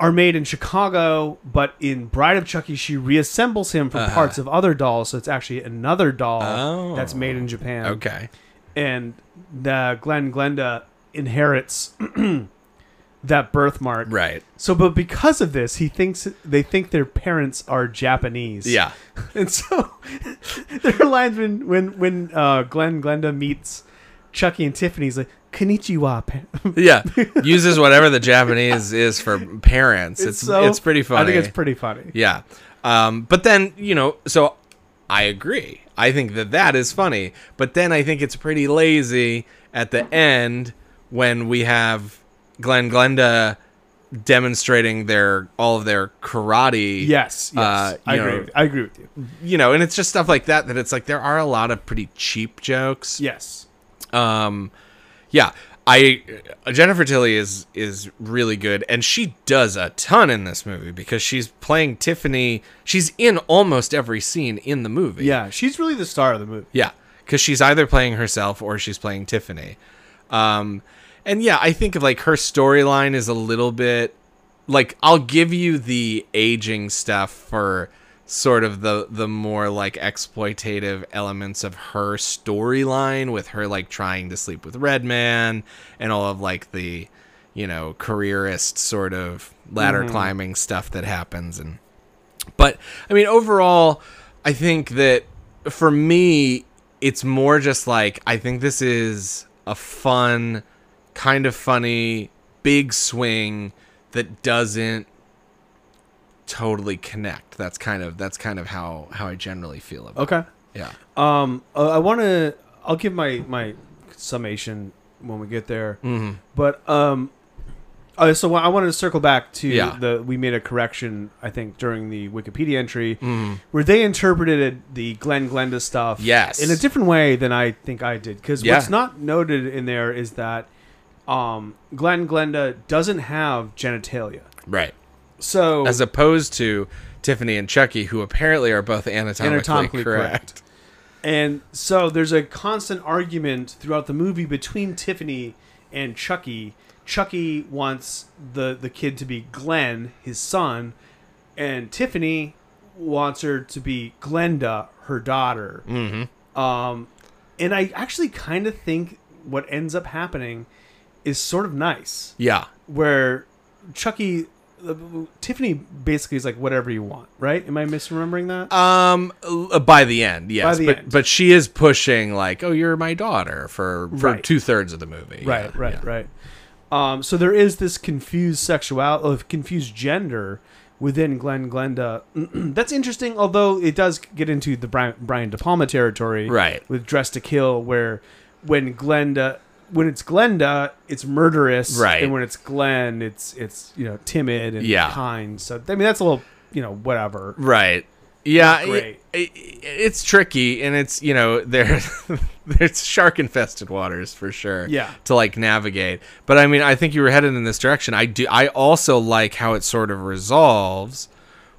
are made in Chicago, but in Bride of Chucky, she reassembles him from Uh-huh. parts of other dolls, so it's actually another doll Oh. that's made in Japan okay. and the Glenn Glenda inherits that birthmark. Right. So, but because of this, he thinks they think their parents are Japanese. Yeah. and so there are lines when when when uh, Glenn Glenda meets Chucky and Tiffany's like, "Konnichiwa." pa-" Yeah. Uses whatever the Japanese is for parents. It's it's, so- pretty funny. I think it's pretty funny. Yeah. Um, but then, you know, so I agree. I think that that is funny. But then I think it's pretty lazy at the end when we have Glenn Glenda demonstrating their all of their karate. Yes, yes, Uh, I you agree. know, with, I agree with you. You know, and it's just stuff like that that it's like there are a lot of pretty cheap jokes. Yes. Um, yeah, I Jennifer Tilly is is really good, and she does a ton in this movie because she's playing Tiffany. She's in almost every scene in the movie. Yeah, she's really the star of the movie. yeah, because she's either playing herself or she's playing Tiffany. Um, and yeah, I think like her storyline is a little bit like I'll give you the aging stuff for sort of the the more like exploitative elements of her storyline with her like trying to sleep with Redman and all of like the you know careerist sort of ladder mm-hmm. climbing stuff that happens and but I mean overall I think that for me it's more just like I think this is a fun kind of funny big swing that doesn't totally connect. That's kind of that's kind of how how I generally feel about. It. Okay. it. Yeah. Um, uh, I want to. I'll give my my summation when we get there. Mhm. But um, uh, so I wanted to circle back to Yeah. the we made a correction I think during the Wikipedia entry Mhm. where they interpreted the Glenn Glenda stuff Yes. in a different way than I think I did because Yeah. what's not noted in there is that um, Glenn Glenda doesn't have genitalia. Right. So As opposed to Tiffany and Chucky, who apparently are both anatomically, anatomically correct. correct. And so there's a constant argument throughout the movie between Tiffany and Chucky. Chucky wants the the kid to be Glenn, his son, and Tiffany wants her to be Glenda, her daughter. Mm-hmm. Um, and I actually kind of think what ends up happening is sort of nice Yeah. where Chucky, uh, Tiffany basically is like whatever you want, right? Am I misremembering that? Um, uh, by the end, yes, the but end. but she is pushing like, oh, you're my daughter for for Right. two thirds of the movie. right, Yeah, right, yeah. right. Um, so there is this confused sexuality, of confused gender within Glenn Glenda. That's interesting, although it does get into the Brian, Brian De Palma territory, Right. With Dressed to Kill, where when Glenda, when it's Glenda, it's murderous, Right. And when it's Glenn, it's it's you know timid and Yeah. kind. So I mean that's a little you know whatever. Right. Yeah, it- it- it's tricky, and it's you know there, there's shark infested waters for sure. Yeah. to like navigate. But I mean, I think you were headed in this direction. I do. I also like how it sort of resolves,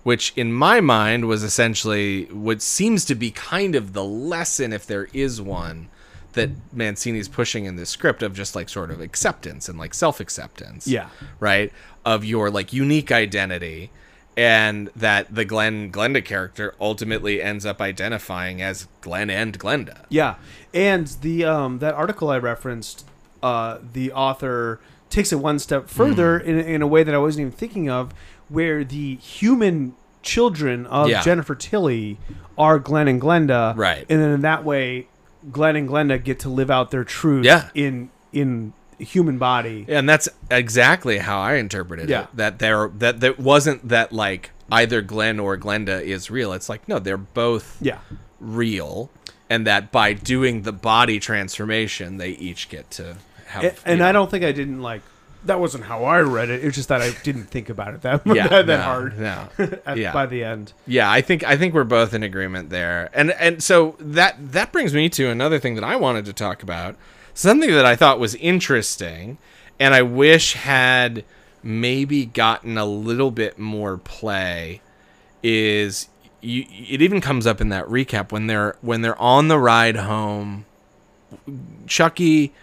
which in my mind was essentially what seems to be kind of the lesson, if there is one, that Mancini's pushing in this script of just like sort of acceptance and like self acceptance Yeah. right of your like unique identity and that the Glenn Glenda character ultimately ends up identifying as Glenn and Glenda. Yeah, and the um that article I referenced, uh, the author takes it one step further Mm. in in a way that I wasn't even thinking of, where the human children of Yeah. Jennifer Tilly are Glenn and Glenda, Right. And then in that way, Glenn and Glenda get to live out their truth, Yeah. in in human body. And that's exactly how I interpreted Yeah. it. That there that that wasn't that like either Glenn or Glenda is real. It's like no, they're both Yeah. real and that by doing the body transformation they each get to have and, and I don't think I didn't like. That wasn't how I read it. It's just that I didn't think about it that Yeah, that, no, hard. no. at, Yeah. By the end. Yeah, I think I think we're both in agreement there. And and so that that brings me to another thing that I wanted to talk about. Something that I thought was interesting and I wish had maybe gotten a little bit more play is you, it even comes up in that recap when they're when they're on the ride home Chucky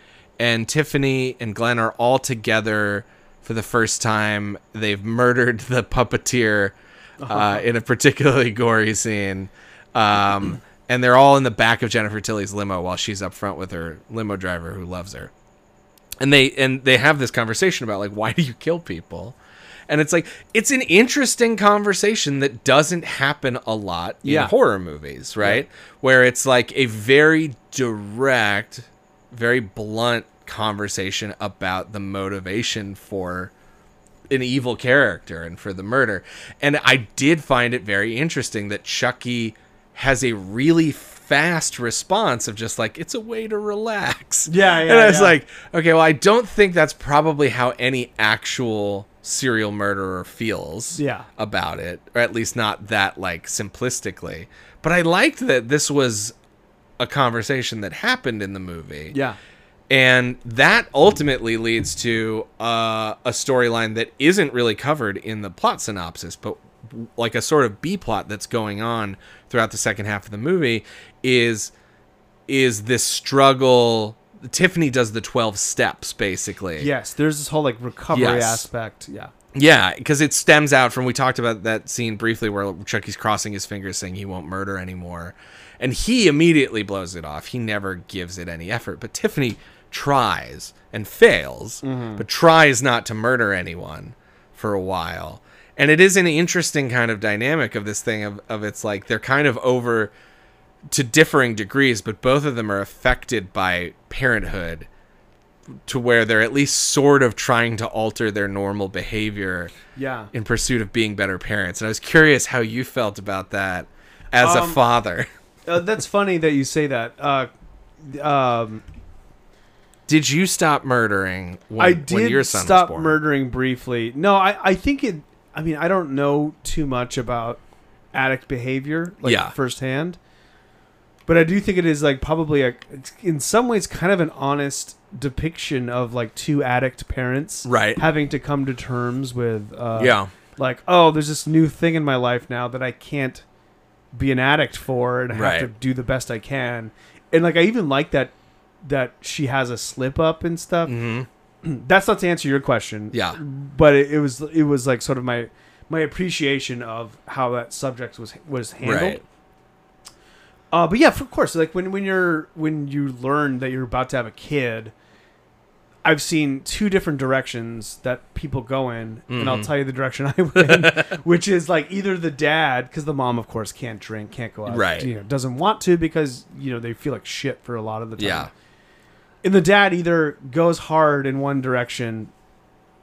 and Tiffany and Glenn are all together for the first time. They've murdered the puppeteer uh, in a particularly gory scene. Um, and they're all in the back of Jennifer Tilly's limo while she's up front with her limo driver who loves her. And they and they have this conversation about like why do you kill people? And it's like it's an interesting conversation that doesn't happen a lot in Yeah. horror movies, right? Where it's like a very direct, very blunt conversation about the motivation for an evil character and for the murder. And I did find it very interesting that Chucky has a really fast response of just like it's a way to relax. Yeah, yeah, And I was yeah. like, okay, well I don't think that's probably how any actual serial murderer feels Yeah. about it, or at least not that like simplistically. But I liked that this was a conversation that happened in the movie Yeah. and that ultimately leads to uh, a storyline that isn't really covered in the plot synopsis but like a sort of b plot that's going on throughout the second half of the movie is is this struggle tiffany does the 12 steps basically Yes, there's this whole like recovery Yes. aspect. Yeah. yeah, because it stems out from we talked about that scene briefly where Chucky's crossing his fingers saying he won't murder anymore. And he immediately blows it off. He never gives it any effort. But Tiffany tries and fails, but tries not to murder anyone for a while. And it is an interesting kind of dynamic of this thing of, of it's like they're kind of over to differing degrees, but both of them are affected by parenthood to where they're at least sort of trying to alter their normal behavior Yeah. in pursuit of being better parents. And I was curious how you felt about that as a Um, father. Uh, that's funny that you say that. Uh, um, Did you stop murdering when, I when did your son stop was born? murdering briefly. No, I, I think it. I mean, I don't know too much about addict behavior, like Yeah. firsthand, but I do think it is like probably a, in some ways, kind of an honest depiction of like two addict parents, Right. having to come to terms with, uh, Yeah. like oh, there's this new thing in my life now that I can't be an addict for, and I have Right. to do the best I can, and like I even like that that she has a slip up and stuff that's not to answer your question. Mm-hmm. Yeah. but it, it was it was like sort of my my appreciation of how that subject was was handled. Right. Uh, but yeah, of course, like when when you're when you learn that you're about to have a kid, I've seen two different directions that people go in, and Mm-hmm. I'll tell you the direction I went, which is like either the dad, because the mom, of course, can't drink, can't go out, Right. You know, doesn't want to because you know they feel like shit for a lot of the time Yeah. and the dad either goes hard in one direction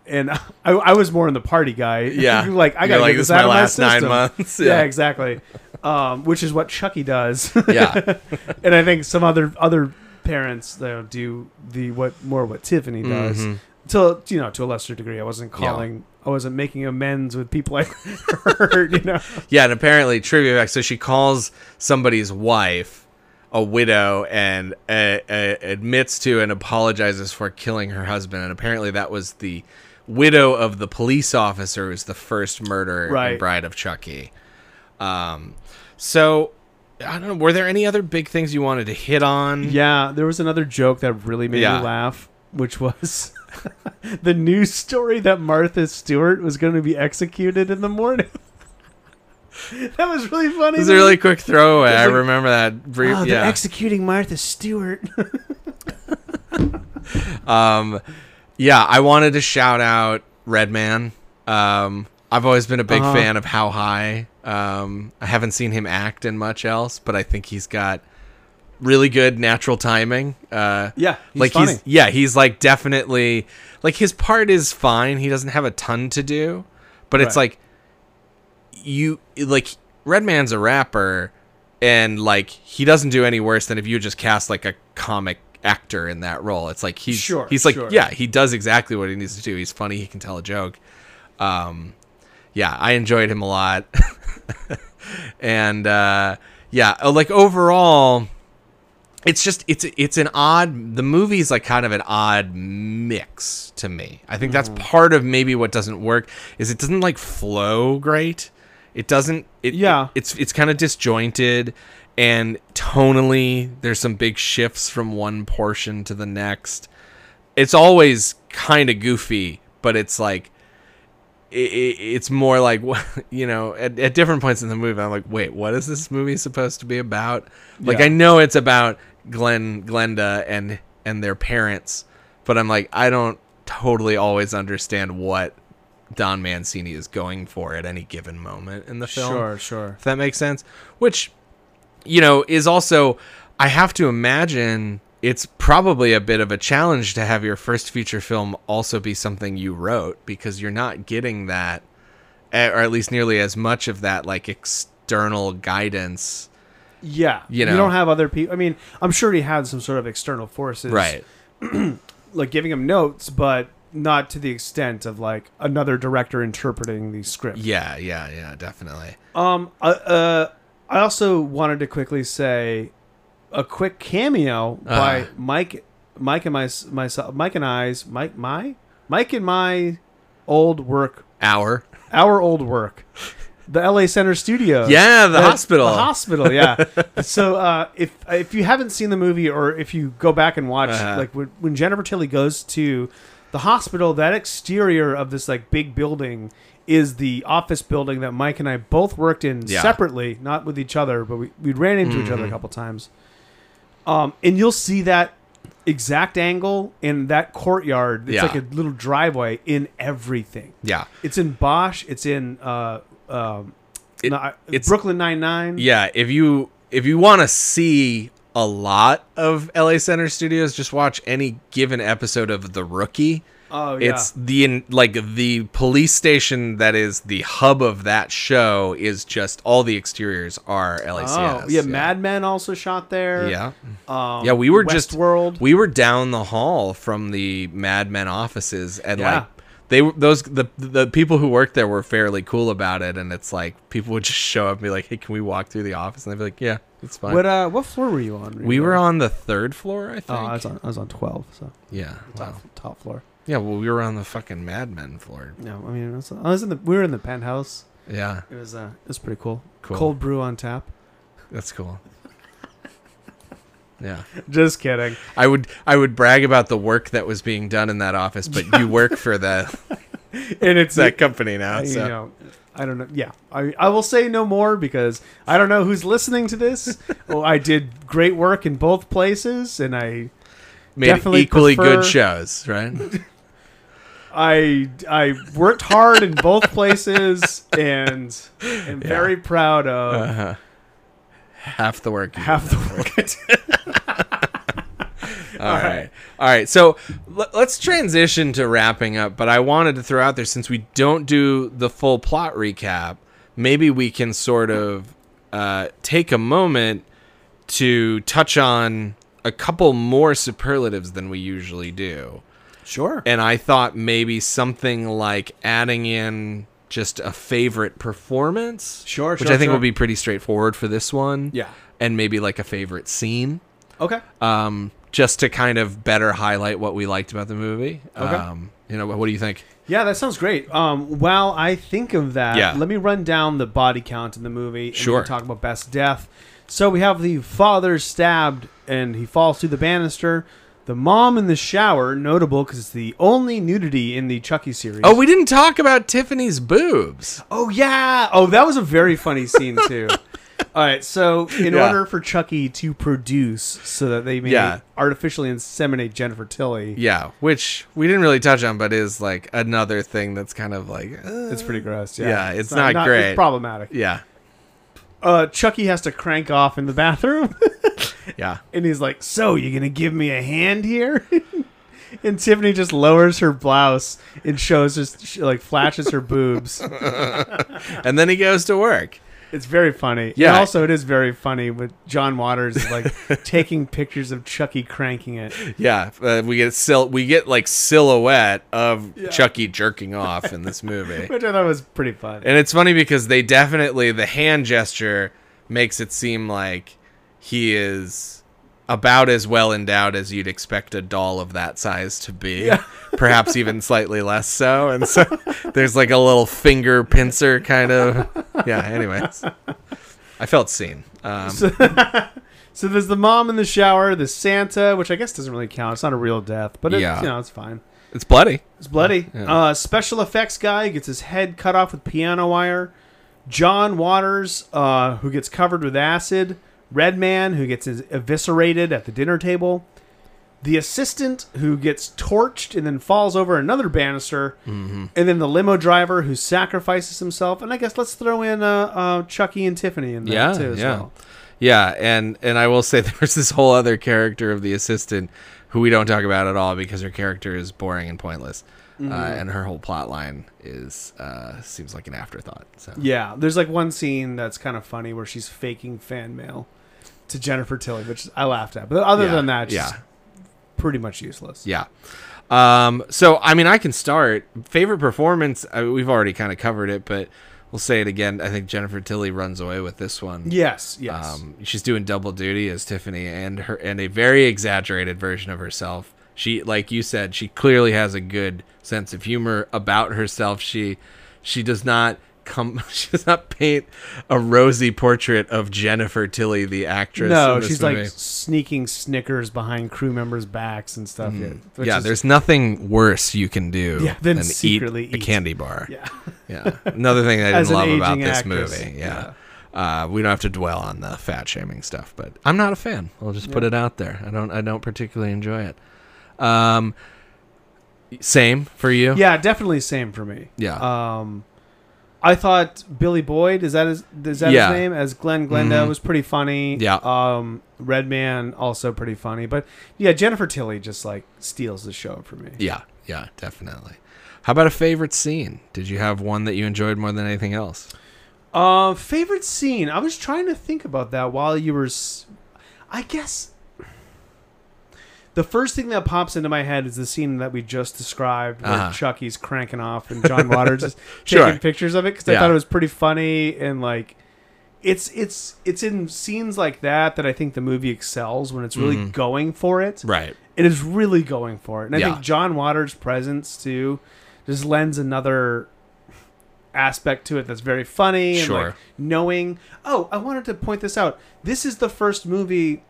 and I, I was more in the party guy Yeah. like i gotta like, "This this my last my nine months." yeah, Yeah. exactly um, which is what chucky does Yeah. and i think some other other parents though do the what more what tiffany does Mhm. to you know to a lesser degree i wasn't Yeah. calling i wasn't making amends with people i hurt you know Yeah, and apparently trivia fact. So she calls somebody's wife a widow and uh, uh, admits to and apologizes for killing her husband. And apparently that was the widow of the police officer who's the first murder in Bride of Chucky. Um, so I don't know. Were there any other big things you wanted to hit on? Yeah, there was another joke that really made Yeah. me laugh, which was the news story that Martha Stewart was going to be executed in the morning. that was really funny. It was a really quick throwaway. I remember that brief. Oh, they're yeah. executing Martha Stewart. Um, yeah, I wanted to shout out Redman. Um, I've always been a big Uh-huh. fan of How High. Um, I haven't seen him act in much else, but I think he's got really good natural timing. Uh, Yeah, he's like funny. he's yeah, he's like definitely like his part is fine. He doesn't have a ton to do, but it's like you like Redman's a rapper and like he doesn't do any worse than if you just cast like a comic actor in that role. It's like he's Sure, he's like sure. yeah, he does exactly what he needs to do. He's funny, he can tell a joke. Um yeah, I enjoyed him a lot. and uh yeah, uh, like overall it's just it's it's an odd the movie's like kind of an odd mix to me i think Mm-hmm. that's part of maybe what doesn't work is it doesn't like flow great it doesn't it Yeah. it- it's it's kind of disjointed and tonally there's some big shifts from one portion to the next it's always kind of goofy but it's like it, it, it's more like you know at, at different points in the movie i'm like wait what is this movie supposed to be about like Yeah. i know it's about glenn glenda and and their parents but i'm like i don't totally always understand what don mancini is going for at any given moment in the film Sure, sure. if that makes sense. Which, you know, is also, I have to imagine it's probably a bit of a challenge to have your first feature film also be something you wrote because you're not getting that, eh, or at least nearly as much of that, like external guidance. Yeah, You know. you don't have other people. I mean, I'm sure he had some sort of external forces, Right. like giving him notes, but not to the extent of like another director interpreting the script. Yeah, yeah, yeah, definitely. Um. Uh, uh. I also wanted to quickly say a quick cameo by Uh-huh. Mike, Mike and my myself, Mike and I's Mike my Mike and my old work, Hour. our old work, the L.A. Center Studios. Yeah, the Uh, hospital. The hospital. Yeah. so uh, if if you haven't seen the movie or if you go back and watch, Uh-huh. like when, when Jennifer Tilly goes to the hospital, that exterior of this like big building is the office building that Mike and I both worked in Yeah. separately, not with each other, but we we ran into each other Mm-hmm. a couple times. Um, and you'll see that exact angle in that courtyard. It's Yeah. like a little driveway in everything. Yeah. It's in Bosch. It's in uh, um, It- no, it's- it's Brooklyn Nine Nine. Yeah, if you if you want to see a lot of LA Center Studios, just watch any given episode of The Rookie Oh, yeah. It's the in- like the police station that is the hub of that show is just all the exteriors are LACS. Oh, yeah, Mad Men also shot there. Yeah. Um, yeah, we were just World. we were down the hall from the Mad Men offices, and Yeah. like they were those the the people who worked there were fairly cool about it, and it's like people would just show up and be like, "Hey, can we walk through the office?" And they'd be like, "Yeah, it's fine." What uh, what floor were you on? we were on the third floor, I think. Oh, I was on. I was on twelve. So yeah, top, top floor. Yeah. Well, we were on the fucking Mad Men floor. No, I mean, was, I was in the. We were in the penthouse. Yeah, It was uh, it was pretty cool. Cool. Cold brew on tap. that's cool. Yeah. Just kidding. I would I would brag about the work that was being done in that office, but you work for the And it's that company now. I, So you know, I don't know. Yeah, I, I will say no more because I don't know who's listening to this. well, I did great work in both places, and I made equally prefer- good shows, right? I I worked hard in both places, and am very proud of Uh-huh. Half the work. half the work I did. All right. All right. So l- let's transition to wrapping up. But I wanted to throw out there since we don't do the full plot recap, maybe we can sort of uh, take a moment to touch on a couple more superlatives than we usually do. Sure. And I thought maybe something like adding in just a favorite performance. Sure, Which sure, I think sure. will be pretty straightforward for this one. Yeah. And maybe like a favorite scene Okay. um, just to kind of better highlight what we liked about the movie. Okay. Um, you know, what do you think? Yeah, that sounds great. Um, while I think of that, Yeah. let me run down the body count in the movie. Sure. talk about best death. So we have the father stabbed and he falls through the banister. The mom in the shower, notable because it's the only nudity in the Chucky series. Oh, we didn't talk about Tiffany's boobs. Oh yeah. Oh, that was a very funny scene too. All right, so in Yeah. order for Chucky to produce, so that they may Yeah. artificially inseminate Jennifer Tilly, Yeah, which we didn't really touch on, but is like another thing that's kind of like, uh, it's pretty gross. Yeah, Yeah, it's not great. It's problematic. yeah, Uh, Chucky has to crank off in the bathroom, yeah. and he's like, "So you gonna give me a hand here?" and Tiffany just lowers her blouse and shows just she, like, flashes her boobs. And then he goes to work. It's very funny. Yeah. And also, it is very funny with John Waters like taking pictures of Chucky cranking it. Yeah, uh, we get sil- we get like silhouette of Chucky jerking off in this movie. which I thought was pretty fun. And it's funny because they definitely the hand gesture makes it seem like he is about as well endowed as you'd expect a doll of that size to be. Perhaps even slightly less so. And so there's like a little finger pincer kind of Yeah, anyways. I felt seen. Um, So there's the mom in the shower, the Santa, which I guess doesn't really count. It's not a real death, but it's, Yeah. you know, it's fine. it's bloody. It's bloody. Yeah. Uh, special effects guy gets his head cut off with piano wire. John Waters, uh, who gets covered with acid. Redman, who gets eviscerated at the dinner table. The assistant, who gets torched and then falls over another banister. Mm-hmm. And then the limo driver, who sacrifices himself. And I guess let's throw in uh, uh, Chucky and Tiffany in there, Yeah, too, as yeah. well. Yeah, and and I will say there's this whole other character of the assistant who we don't talk about at all because her character is boring and pointless, uh, and her whole plot line is uh, seems like an afterthought. So Yeah, there's like one scene that's kind of funny where she's faking fan mail to Jennifer Tilly, which I laughed at. But other Yeah, than that, yeah. pretty much useless. yeah. Um, so I mean, I can start favorite performance. I, we've already kind of covered it, but we'll say it again. I think Jennifer Tilly runs away with this one. Yes, yes. Um, she's doing double duty as Tiffany and her and a very exaggerated version of herself. She, like you said, she clearly has a good sense of humor about herself. She, she does not come. She does not paint a rosy portrait of Jennifer Tilly, the actress. no, she's movie. like sneaking Snickers behind crew members' backs and stuff. Yeah, Mm-hmm. yeah. is- There's nothing worse you can do Yeah, than than secretly eat a candy bar. yeah. Yeah. Another thing I didn't love about this actress, movie. Yeah. Uh, we don't have to dwell on the fat shaming stuff, but I'm not a fan. I'll just put it out there. I don't. I don't particularly enjoy it. Um, same for you. yeah, definitely same for me. Yeah. Um, I thought Billy Boyd is that his is that Yeah. his name as Glenn Glenda Mhm. was pretty funny. Yeah. Um, Redman also pretty funny, but yeah, Jennifer Tilly just like steals the show for me. Yeah. Yeah, definitely. How about a favorite scene? Did you have one that you enjoyed more than anything else? Uh, favorite scene. I was trying to think about that while you were. S- I guess the first thing that pops into my head is the scene that we just described, where Uh-huh. Chucky's cranking off and John Waters is Sure. taking pictures of it because I thought it was pretty funny and like. It's it's it's in scenes like that that I think the movie excels when it's really going for it. Right. It is really going for it, and I Yeah. think John Waters' presence too just lends another aspect to it that's very funny and Sure. like knowing. Oh, I wanted to point this out. This is the first movie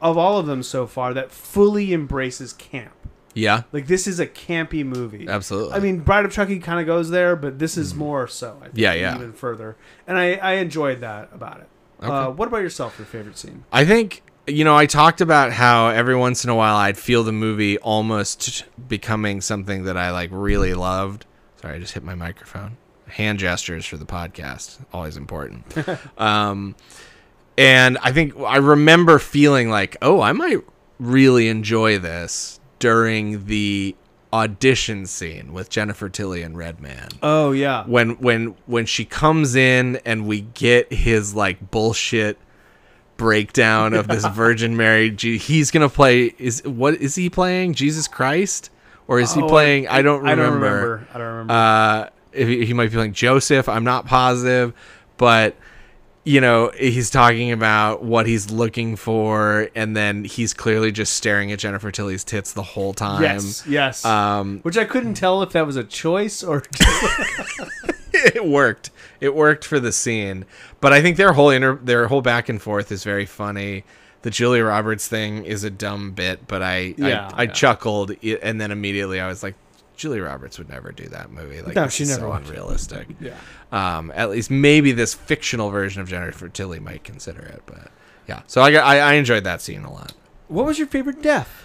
of all of them so far that fully embraces camp. Yeah. Like this is a campy movie. Absolutely. I mean, Bride of Chucky kind of goes there, but this is more so. I think, Yeah, yeah. Even further, and I I enjoyed that about it. Uh, what about yourself? Your favorite scene? I think you know I talked about how every once in a while I'd feel the movie almost becoming something that I like really loved. Sorry, I just hit my microphone. Hand gestures for the podcast always important. um, and I think I remember feeling like, oh, I might really enjoy this during the audition scene with Jennifer Tilly and Redman Oh yeah, when when when she comes in and we get his like bullshit breakdown of this Virgin Mary. He's gonna play. Is what is he playing? Jesus Christ, or is he Oh, playing? I, don't remember. I don't remember. I don't remember. Uh, if he, he might be playing Joseph. I'm not positive, but you know he's talking about what he's looking for, and then he's clearly just staring at Jennifer Tilly's tits the whole time. yes, yes. Um, Which I couldn't tell if that was a choice or it worked. It worked for the scene, but I think their whole inter- their whole back and forth is very funny. The Julia Roberts thing is a dumb bit, but I Yeah, I, I yeah. chuckled, and then immediately I was like, Julia Roberts would never do that movie. Like, No, she never so unrealistic. yeah. Um, at least maybe this fictional version of Jennifer Tilly might consider it, but yeah. So I I, I enjoyed that scene a lot. What was your favorite death?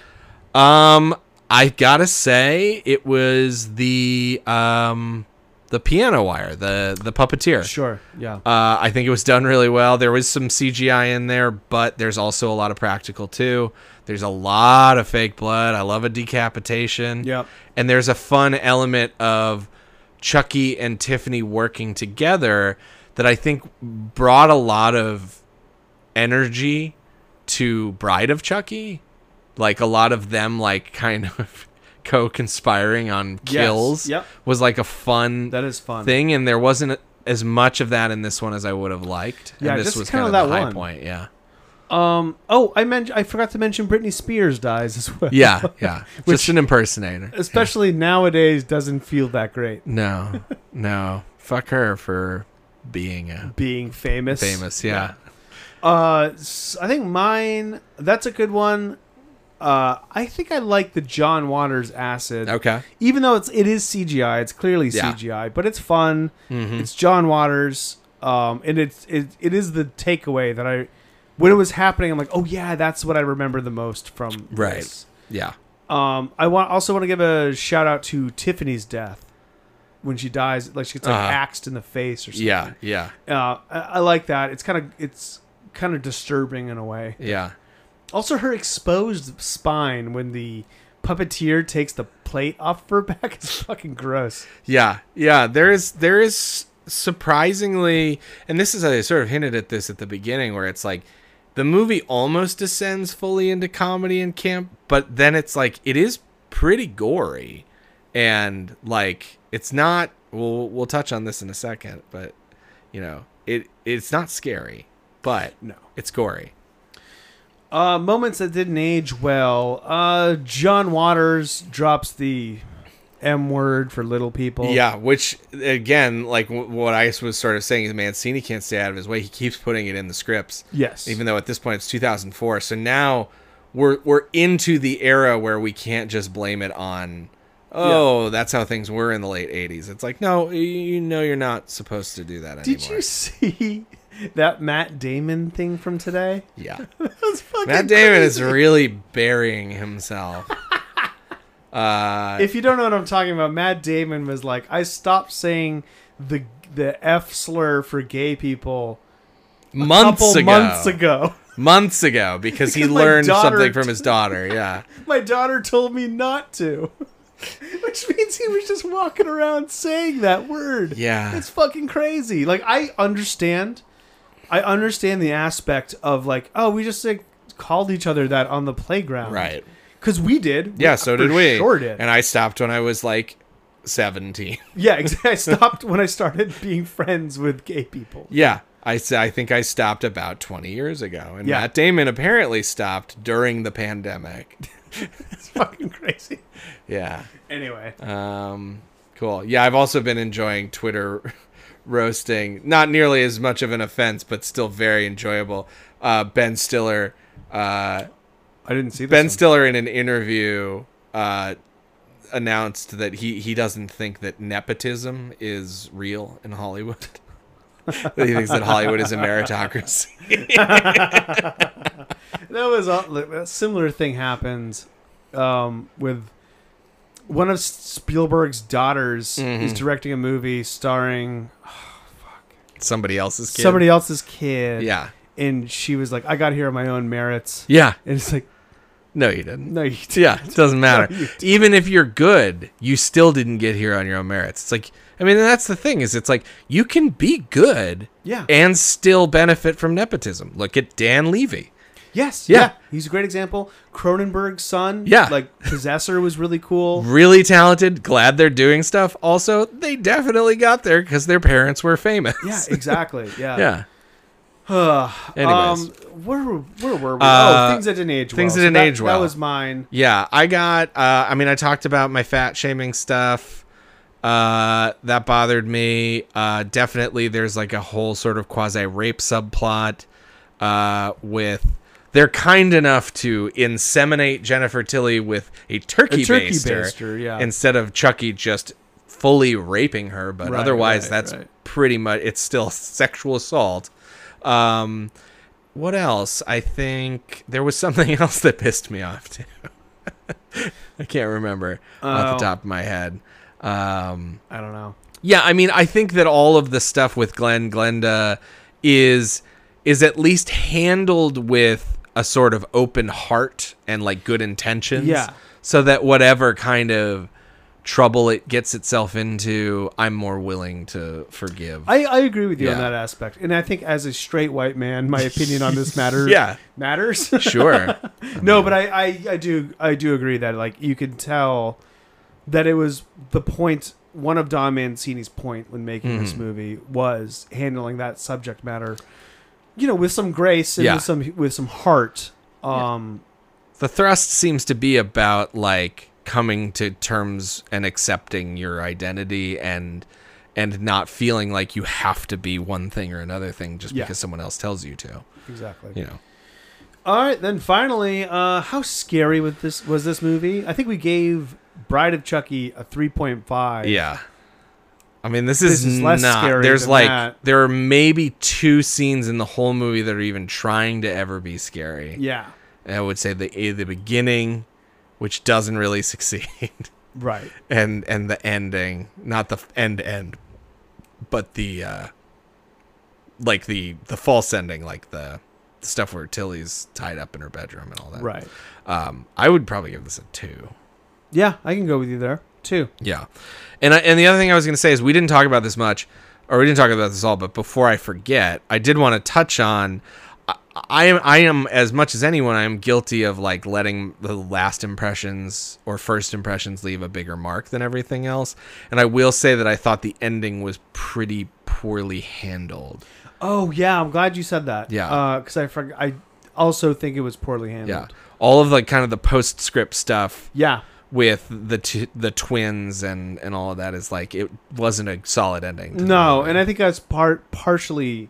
Um, I gotta say it was the um the piano wire, the the puppeteer. Sure. Yeah. Uh, I think it was done really well. There was some CGI in there, but there's also a lot of practical too. There's a lot of fake blood. I love a decapitation. Yep. And there's a fun element of Chucky and Tiffany working together that I think brought a lot of energy to Bride of Chucky. Like a lot of them like kind of co-conspiring on kills Yep. was like a fun That is fun. thing, and there wasn't as much of that in this one as I would have liked. Yeah, and this was kinda of that the high one. point. Yeah, Um. Oh, I mentioned. I forgot to mention Britney Spears dies as well. yeah, yeah. Which- Just an impersonator. Especially nowadays, doesn't feel that great. No, no. Fuck her for being a Being famous. famous. Yeah, Uh, s- I think mine. That's a good one. Uh, I think I like the John Waters acid. Okay. Even though it's it is CGI, it's clearly Yeah. CGI, but it's fun. Mhm. It's John Waters. Um, and it's it, it is the takeaway that I when it was happening. I'm like, oh yeah, that's what I remember the most from Right. this. yeah. Um, I want also want to give a shout out to Tiffany's death when she dies. Like she gets like Uh-huh. axed in the face or something. Yeah, yeah, Uh, I, I like that. It's kind of it's kind of disturbing in a way. yeah. Also, her exposed spine when the puppeteer takes the plate off her back is fucking gross. Yeah, yeah. There is there is surprisingly, and this is I sort of hinted at this at the beginning, where it's like the movie almost descends fully into comedy and camp, but then it's like it is pretty gory, and like it's not. We'll we'll touch on this in a second, but you know it it's not scary, but No. it's gory. Uh, moments that didn't age well. Uh, John Waters drops the M word for little people. Yeah, which again, like w- what I was sort of saying is Mancini can't stay out of his way. He keeps putting it in the scripts. Yes. Even though at this point it's 2004, so now we're we're into the era where we can't just blame it on oh, that's how things were in the late 80s. It's like, no, you know you're not supposed to do that anymore. Did you see that Matt Damon thing from today? Yeah. That was fucking Matt Damon is really burying himself. Uh If you don't know what I'm talking about, Matt Damon was like, I stopped saying the the F slur for gay people months ago. months ago. Months ago because he Because my learned something from his daughter. Yeah. My daughter told me not to. Which means he was just walking around saying that word. Yeah. It's fucking crazy. Like I understand I understand the aspect of like, oh, we just like called each other that on the playground. Right. Cuz we did. Yeah, so did we. Sure did. And I stopped when I was like 17. yeah, exactly. I stopped when I started being friends with gay people. Yeah. I, I think I stopped about 20 years ago. And Yeah. Matt Damon apparently stopped during the pandemic. It's fucking crazy. Yeah. Anyway. Um, cool. Yeah, I've also been enjoying Twitter roasting. Not nearly as much of an offense, but still very enjoyable. Uh, ben Stiller. Uh, I didn't see this Ben one. Stiller in an interview uh, announced that he, he doesn't think that nepotism is real in Hollywood. He thinks that Hollywood is a meritocracy. that was a, a similar thing happened um, with one of Spielberg's daughters Mm-hmm. is directing a movie starring Somebody else's kid. somebody else's kid. Yeah. and she was like, "I got here on my own merits." Yeah. and it's like, No, you didn't. no, you didn't. Yeah, it doesn't matter. No. Even if you're good, you still didn't get here on your own merits. It's like, I mean, that's the thing is, it's like you can be good, Yeah. and still benefit from nepotism. Look at Dan Levy. yes, Yeah. yeah. he's a great example. Cronenberg's son, Yeah. like Possessor was really cool. Really talented. Glad they're doing stuff. Also, they definitely got there because their parents were famous. Yeah, exactly. Yeah. yeah. Uh, Anyways. um, where where were we? Uh, oh, things that didn't age well. things that So didn't age well. That was mine. Yeah, I got. Uh, I mean, I talked about my fat shaming stuff. Uh, that bothered me. Uh, definitely, there's like a whole sort of quasi rape subplot. Uh, with they're kind enough to inseminate Jennifer Tilly with a turkey, A turkey baster, baster, yeah. instead of Chucky just fully raping her. But Right, otherwise, right, that's right. pretty much it's still sexual assault. Um, what else? I think there was something else that pissed me off too. I can't remember off Oh. the top of my head. Um, I don't know. yeah, I mean, I think that all of the stuff with Glen Glenda is is at least handled with a sort of open heart and like good intentions. Yeah. So that whatever kind of trouble it gets itself into, I'm more willing to forgive. I, I agree with you on that aspect, and I think as a straight white man, my opinion on this matter Yeah. matters. sure. no, but I, I, I do I do agree that like you can tell that it was the point. One of Don Mancini's point when making Mm-hmm. this movie was handling that subject matter, you know, with some grace and Yeah. with some with some heart. Um, the thrust seems to be about like coming to terms and accepting your identity and and not feeling like you have to be one thing or another thing just Yeah. because someone else tells you to. exactly. You know. All right, then finally, uh, how scary was this was this movie? I think we gave Bride of Chucky a three point five. Yeah. I mean, this is, This is less not. scary There's like that. there are maybe two scenes in the whole movie that are even trying to ever be scary. Yeah. And I would say the eh, the beginning, which doesn't really succeed, Right. and and the ending, not the end end, but the uh like the the false ending, like the, the stuff where Tilly's tied up in her bedroom and all that. Right. Um, I would probably give this a two. Yeah, I can go with you there too. Yeah, and I, and the other thing I was going to say is we didn't talk about this much, or we didn't talk about this all. But before I forget, I did want to touch on. I, I am I am as much as anyone I am guilty of like letting the last impressions or first impressions leave a bigger mark than everything else. And I will say that I thought the ending was pretty poorly handled. Oh yeah, I'm glad you said that. Yeah. Uh, because I forg I also think it was poorly handled. Yeah, all of like kind of the postscript stuff Yeah. with the t- the twins and and all of that is like it wasn't a solid ending. No, and I think that's part partially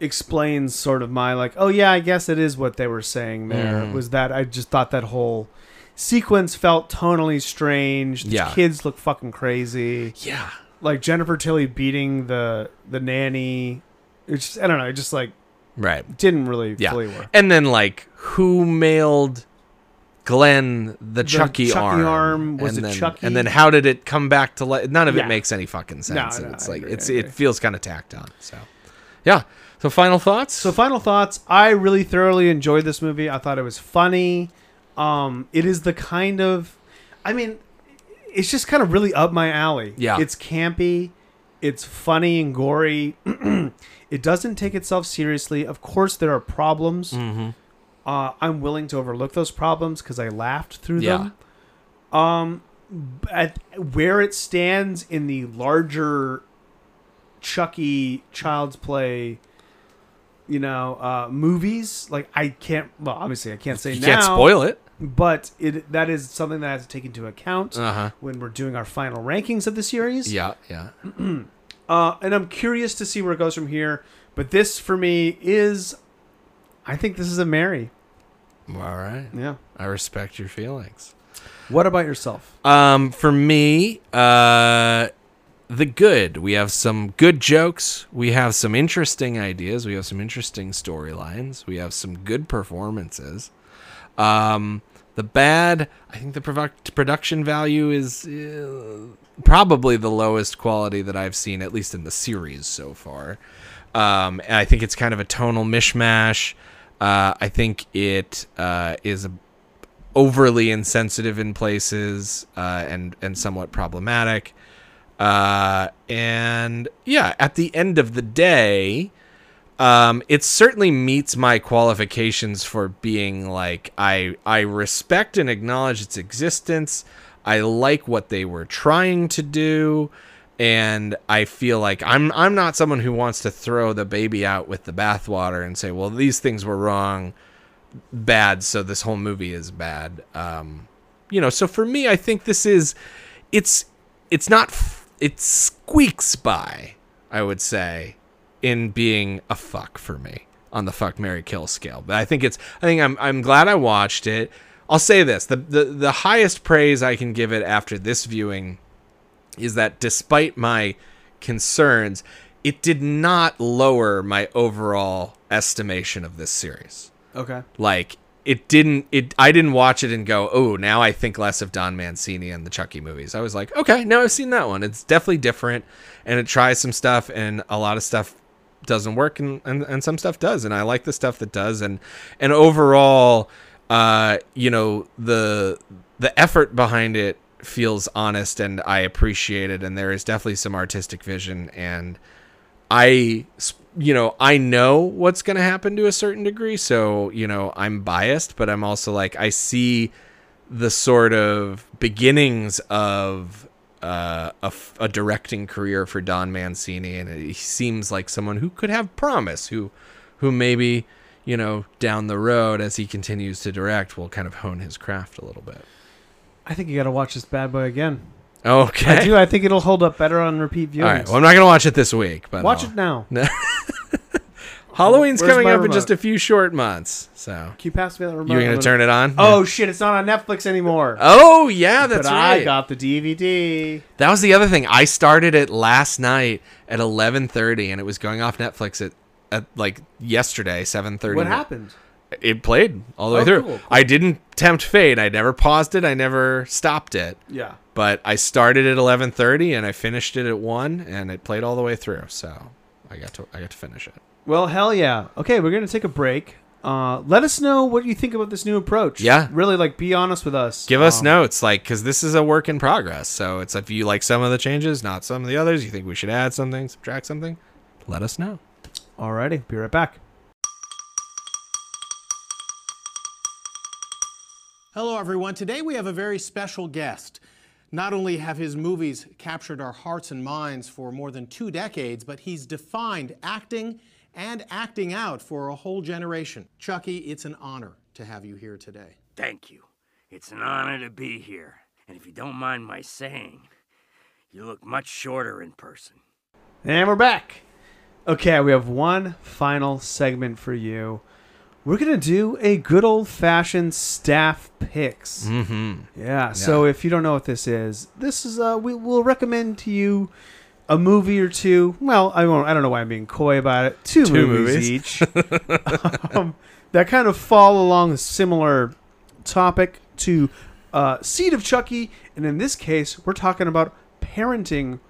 explains sort of my like, oh yeah, I guess it is what they were saying there. Mhm. Was that I just thought that whole sequence felt tonally strange. The Yeah. kids look fucking crazy. yeah. Like Jennifer Tilly beating the the nanny. It's just, I don't know. It just like Right. didn't really Yeah. fully work. And then like who mailed Glen the, Chucky, arm? Chucky arm? arm, was and it then, Chucky? And then how did it come back to life? None of Yeah. it makes any fucking sense. No, no, it's I like agree, it's it feels kind of tacked on. So yeah. So final thoughts? So final thoughts. I really thoroughly enjoyed this movie. I thought it was funny. Um, it is the kind of, I mean, it's just kind of really up my alley. Yeah. It's campy, it's funny and gory. it doesn't take itself seriously. Of course, there are problems. Mm-hmm. Uh, I'm willing to overlook those problems because I laughed through Yeah. them. Um, at where it stands in the larger Chucky Child's Play, you know, uh, movies, like I can't. Well, obviously, I can't say You now can't spoil it. but it that is something that I have to take into account Uh-huh. when we're doing our final rankings of the series. Yeah, yeah. Uh, and I'm curious to see where it goes from here. But this for me is, I think this is a Mary. All right. Yeah. I respect your feelings. What about yourself? Um, for me, uh, the good. We have some good jokes. We have some interesting ideas. We have some interesting storylines. We have some good performances. Um, the bad. I think the product production value is uh, probably the lowest quality that I've seen, at least in the series so far. Um, and I think it's kind of a tonal mishmash. Uh, I think it uh, is overly insensitive in places uh, and and somewhat problematic. Uh, and yeah, at the end of the day, um, it certainly meets my qualifications for being like I I respect and acknowledge its existence. I like what they were trying to do, and I feel like I'm I'm not someone who wants to throw the baby out with the bathwater and say, well, these things were wrong bad, so this whole movie is bad. Um, you know, so for me, I think this is it's it's not it squeaks by. I would say in being a fuck for me on the fuck Mary kill scale. But I think it's I think I'm I'm glad I watched it. I'll say this the the the highest praise I can give it after this viewing is that despite my concerns, it did not lower my overall estimation of this series Okay. like it didn't it i didn't watch it and go oh now i think less of don mancini and the chucky movies. I was like okay now i've seen that one. It's definitely different and it tries some stuff and a lot of stuff doesn't work and, and, and some stuff does and i like the stuff that does and and overall uh you know the the effort behind it feels honest and i appreciate it and there is definitely some artistic vision and I, you know, I know what's going to happen to a certain degree. So, you know, I'm biased, but I'm also like, I see the sort of beginnings of uh, a, a directing career for Don Mancini. And he seems like someone who could have promise, who, who maybe, you know, down the road as he continues to direct will kind of hone his craft a little bit. I think you got to watch this bad boy again. Okay. I do. I think it'll hold up better on repeat viewings. All right. Well, I'm not going to watch it this week, but Watch I'll- it now. Halloween's Where's coming my up in remote? just a few short months. So Can you pass me that remote? you're gonna turn it on? Oh shit! It's not on Netflix anymore. Oh yeah, that's but right. I got the DVD. that was the other thing. I started it last night at 11:30, and it was going off Netflix at, at like yesterday 7:30. What happened? It played all the way Oh, through. cool, cool. I didn't tempt fate. I never paused it. I never stopped it. Yeah. But I started at 11:30 and I finished it at one, and it played all the way through. So I got to I got to finish it. Well, hell yeah. Okay, we're gonna take a break. Uh, let us know what you think about this new approach. Yeah. Really, like, be honest with us. Give us Um, notes, like, because this is a work in progress. So it's if you like some of the changes, not some of the others. You think we should add something, subtract something, let us know. Alrighty, be right back. Hello, everyone. Today we have a very special guest. Not only have his movies captured our hearts and minds for more than two decades, but he's defined acting and acting out for a whole generation. Chucky, it's an honor to have you here today. Thank you. It's an honor to be here. And if you don't mind my saying, you look much shorter in person. And we're back. Okay, we have one final segment for you. We're gonna do a good old fashioned staff picks. Mm-hmm. Yeah. So if you don't know what this is, this is uh we will recommend to you a movie or two. Well, I won't. I don't know why I'm being coy about it. Two, Two movies, movies. each um, that kind of fall along a similar topic to uh, Seed of Chucky, and in this case, we're talking about parenting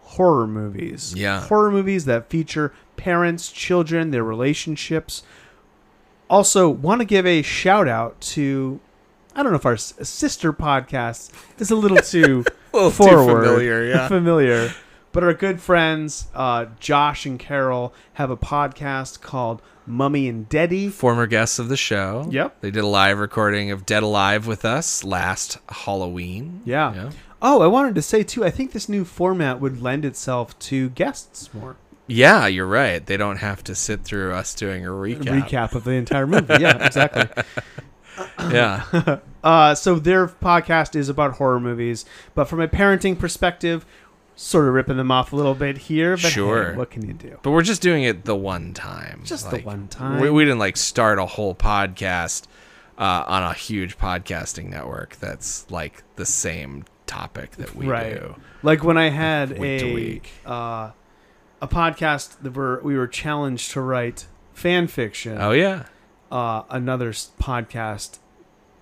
horror movies. Yeah. horror movies that feature parents, children, their relationships. Also, want to give a shout out to I don't know if our sister podcast is a little too little too familiar, yeah. familiar. But our good friends, uh, Josh and Carol, have a podcast called Mummy and Daddy. Former guests of the show. Yep. They did a live recording of Dead Alive with us last Halloween. Yeah. Yeah. Oh, I wanted to say too. I think this new format would lend itself to guests more. Yeah, you're right. They don't have to sit through us doing a recap. Recap of the entire movie. Yeah, exactly. Yeah. Uh, so their podcast is about horror movies, but from a parenting perspective, sort of ripping them off a little bit here. But hey, Sure. what can you do? But we're just doing it the one time. Just the one time. We, we didn't like start a whole podcast uh, on a huge podcasting network that's like the same topic that we right. do. Like when I had Week a week. uh, a podcast that were we were challenged to write fan fiction. Oh yeah. Uh, another podcast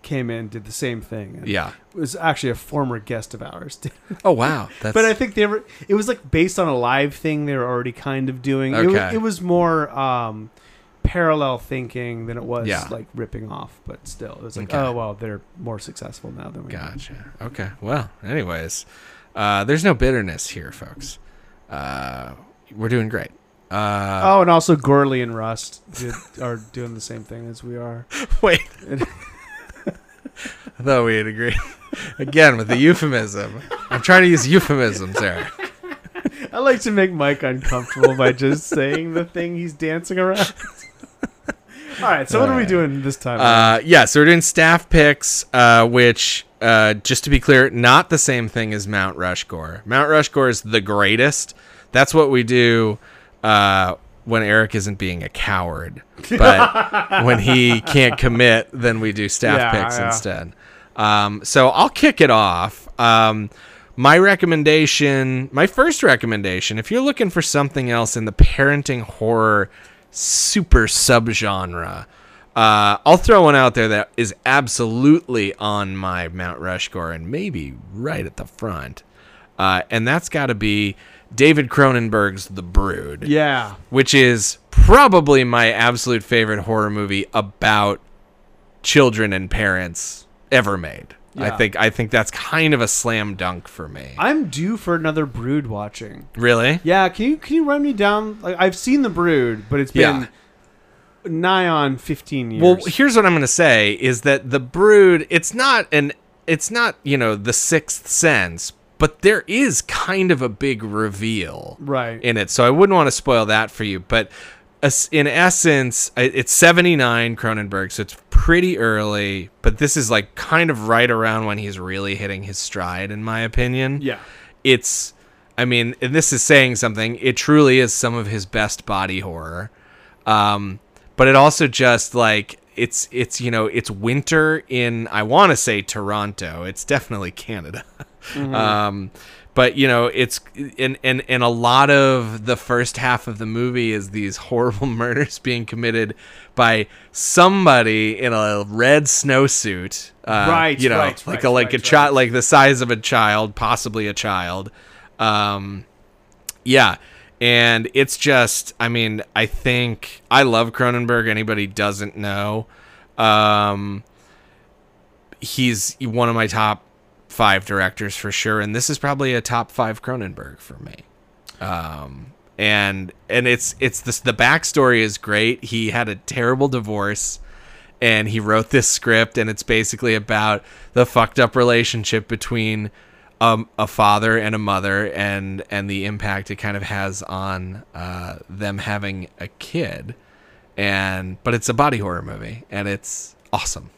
came in did the same thing. and Yeah. It was actually a former guest of ours. Oh wow. That's but I think they were. It was like based on a live thing they were already kind of doing. It, was, Okay. it was more um, parallel thinking than it was Yeah. like ripping off. But still, it was like, Okay. oh well, they're more successful now than we. are. Gotcha. Okay. Well, anyways, uh, there's no bitterness here, folks. Uh, we're doing great. Uh, Oh, and also Gourley and Rust did, are doing the same thing as we are. Wait. I thought we'd agree. Again, with the euphemism. I'm trying to use euphemisms there. I like to make Mike uncomfortable by just saying the thing he's dancing around. All right, so what are we doing this time? Uh, yeah, so we're doing staff picks, uh, which, uh, just to be clear, not the same thing as Mount Rushmore. Mount Rushmore is the greatest. That's what we do uh, when Eric isn't being a coward. But when he can't commit, then we do staff Yeah, picks yeah. instead. Um, so I'll kick it off. Um, my recommendation, my first recommendation, if you're looking for something else in the parenting horror super subgenre, uh, I'll throw one out there that is absolutely on my Mount Rushmore and maybe right at the front. Uh, and that's got to be David Cronenberg's The Brood yeah, which is probably my absolute favorite horror movie about children and parents ever made. I think I think that's kind of a slam dunk for me. I'm due for another Brood watching. Really? Yeah, can you can you run me down? Like I've seen the Brood, but it's been nigh on 15 years. Well, here's what I'm going to say is that The Brood, it's not an it's not, you know, the sixth sense, but there is kind of a big reveal right. in it. So I wouldn't want to spoil that for you, but in essence, it's 79 Cronenberg, so it's pretty early, but this is like kind of right around when he's really hitting his stride in my opinion. yeah. It's I mean, and this is saying something. It truly is some of his best body horror. Um, but it also just like it's it's you know it's winter in I want to say Toronto. It's definitely Canada. Um, but you know it's and and and a lot of the first half of the movie is these horrible murders being committed by somebody in a red snowsuit. Uh, Right, You know, right, like right, a like right, a child, like the size of a child, possibly a child. Um, yeah. And it's just, I mean, I think I love Cronenberg. Anybody doesn't know. Um, he's one of my top five directors for sure. And this is probably a top five Cronenberg for me. Um, and, and it's, it's this, the backstory is great. He had a terrible divorce and he wrote this script and it's basically about the fucked up relationship between um, a father and a mother and and the impact it kind of has on uh, them having a kid and but it's a body horror movie and it's awesome